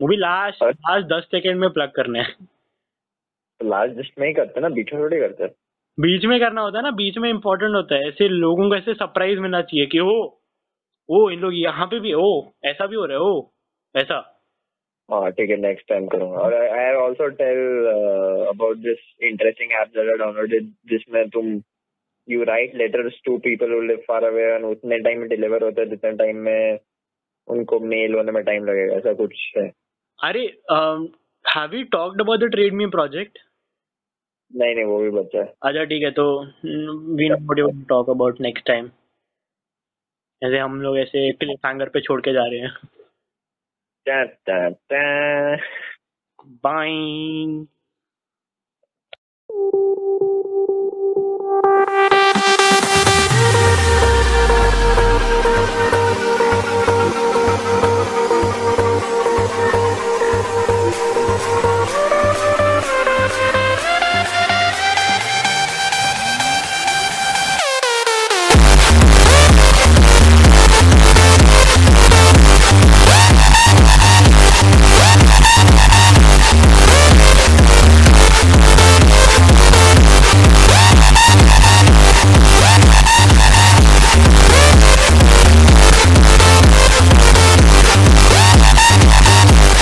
वो भी लास्ट लास्ट दस सेकंड में प्लग करना है। तो लास्ट जस्ट में ही करते ना बीच में थोड़ी करते बीच में करना होता है ना बीच में इम्पोर्टेंट होता है। ऐसे लोगों को ऐसे सरप्राइज़ मिलना चाहिए कि ओ ओ इन लोग यहाँ पे भी ओ ऐसा भी हो रहा है ओ ऐसा। हाँ ठीक है नेक्स्ट टाइम करूँगा। और I have also tell about this interesting app that I downloaded जिसमें तुम you write letters to people who live far away and उतने टाइम में डिलीवर होता है जितने टाइम में उनको मेल होने में टाइम लगेगा ऐसा कुछ है। अरे have you talked about the trade me project नहीं नहीं वो भी बचा है। अच्छा ठीक है तो we know what you talk about next time ऐसे हम लोग ऐसे क्लिफ हैंगर पे छोड़ के जा रहे हैं। Ta, ta. Bye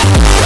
Thank you.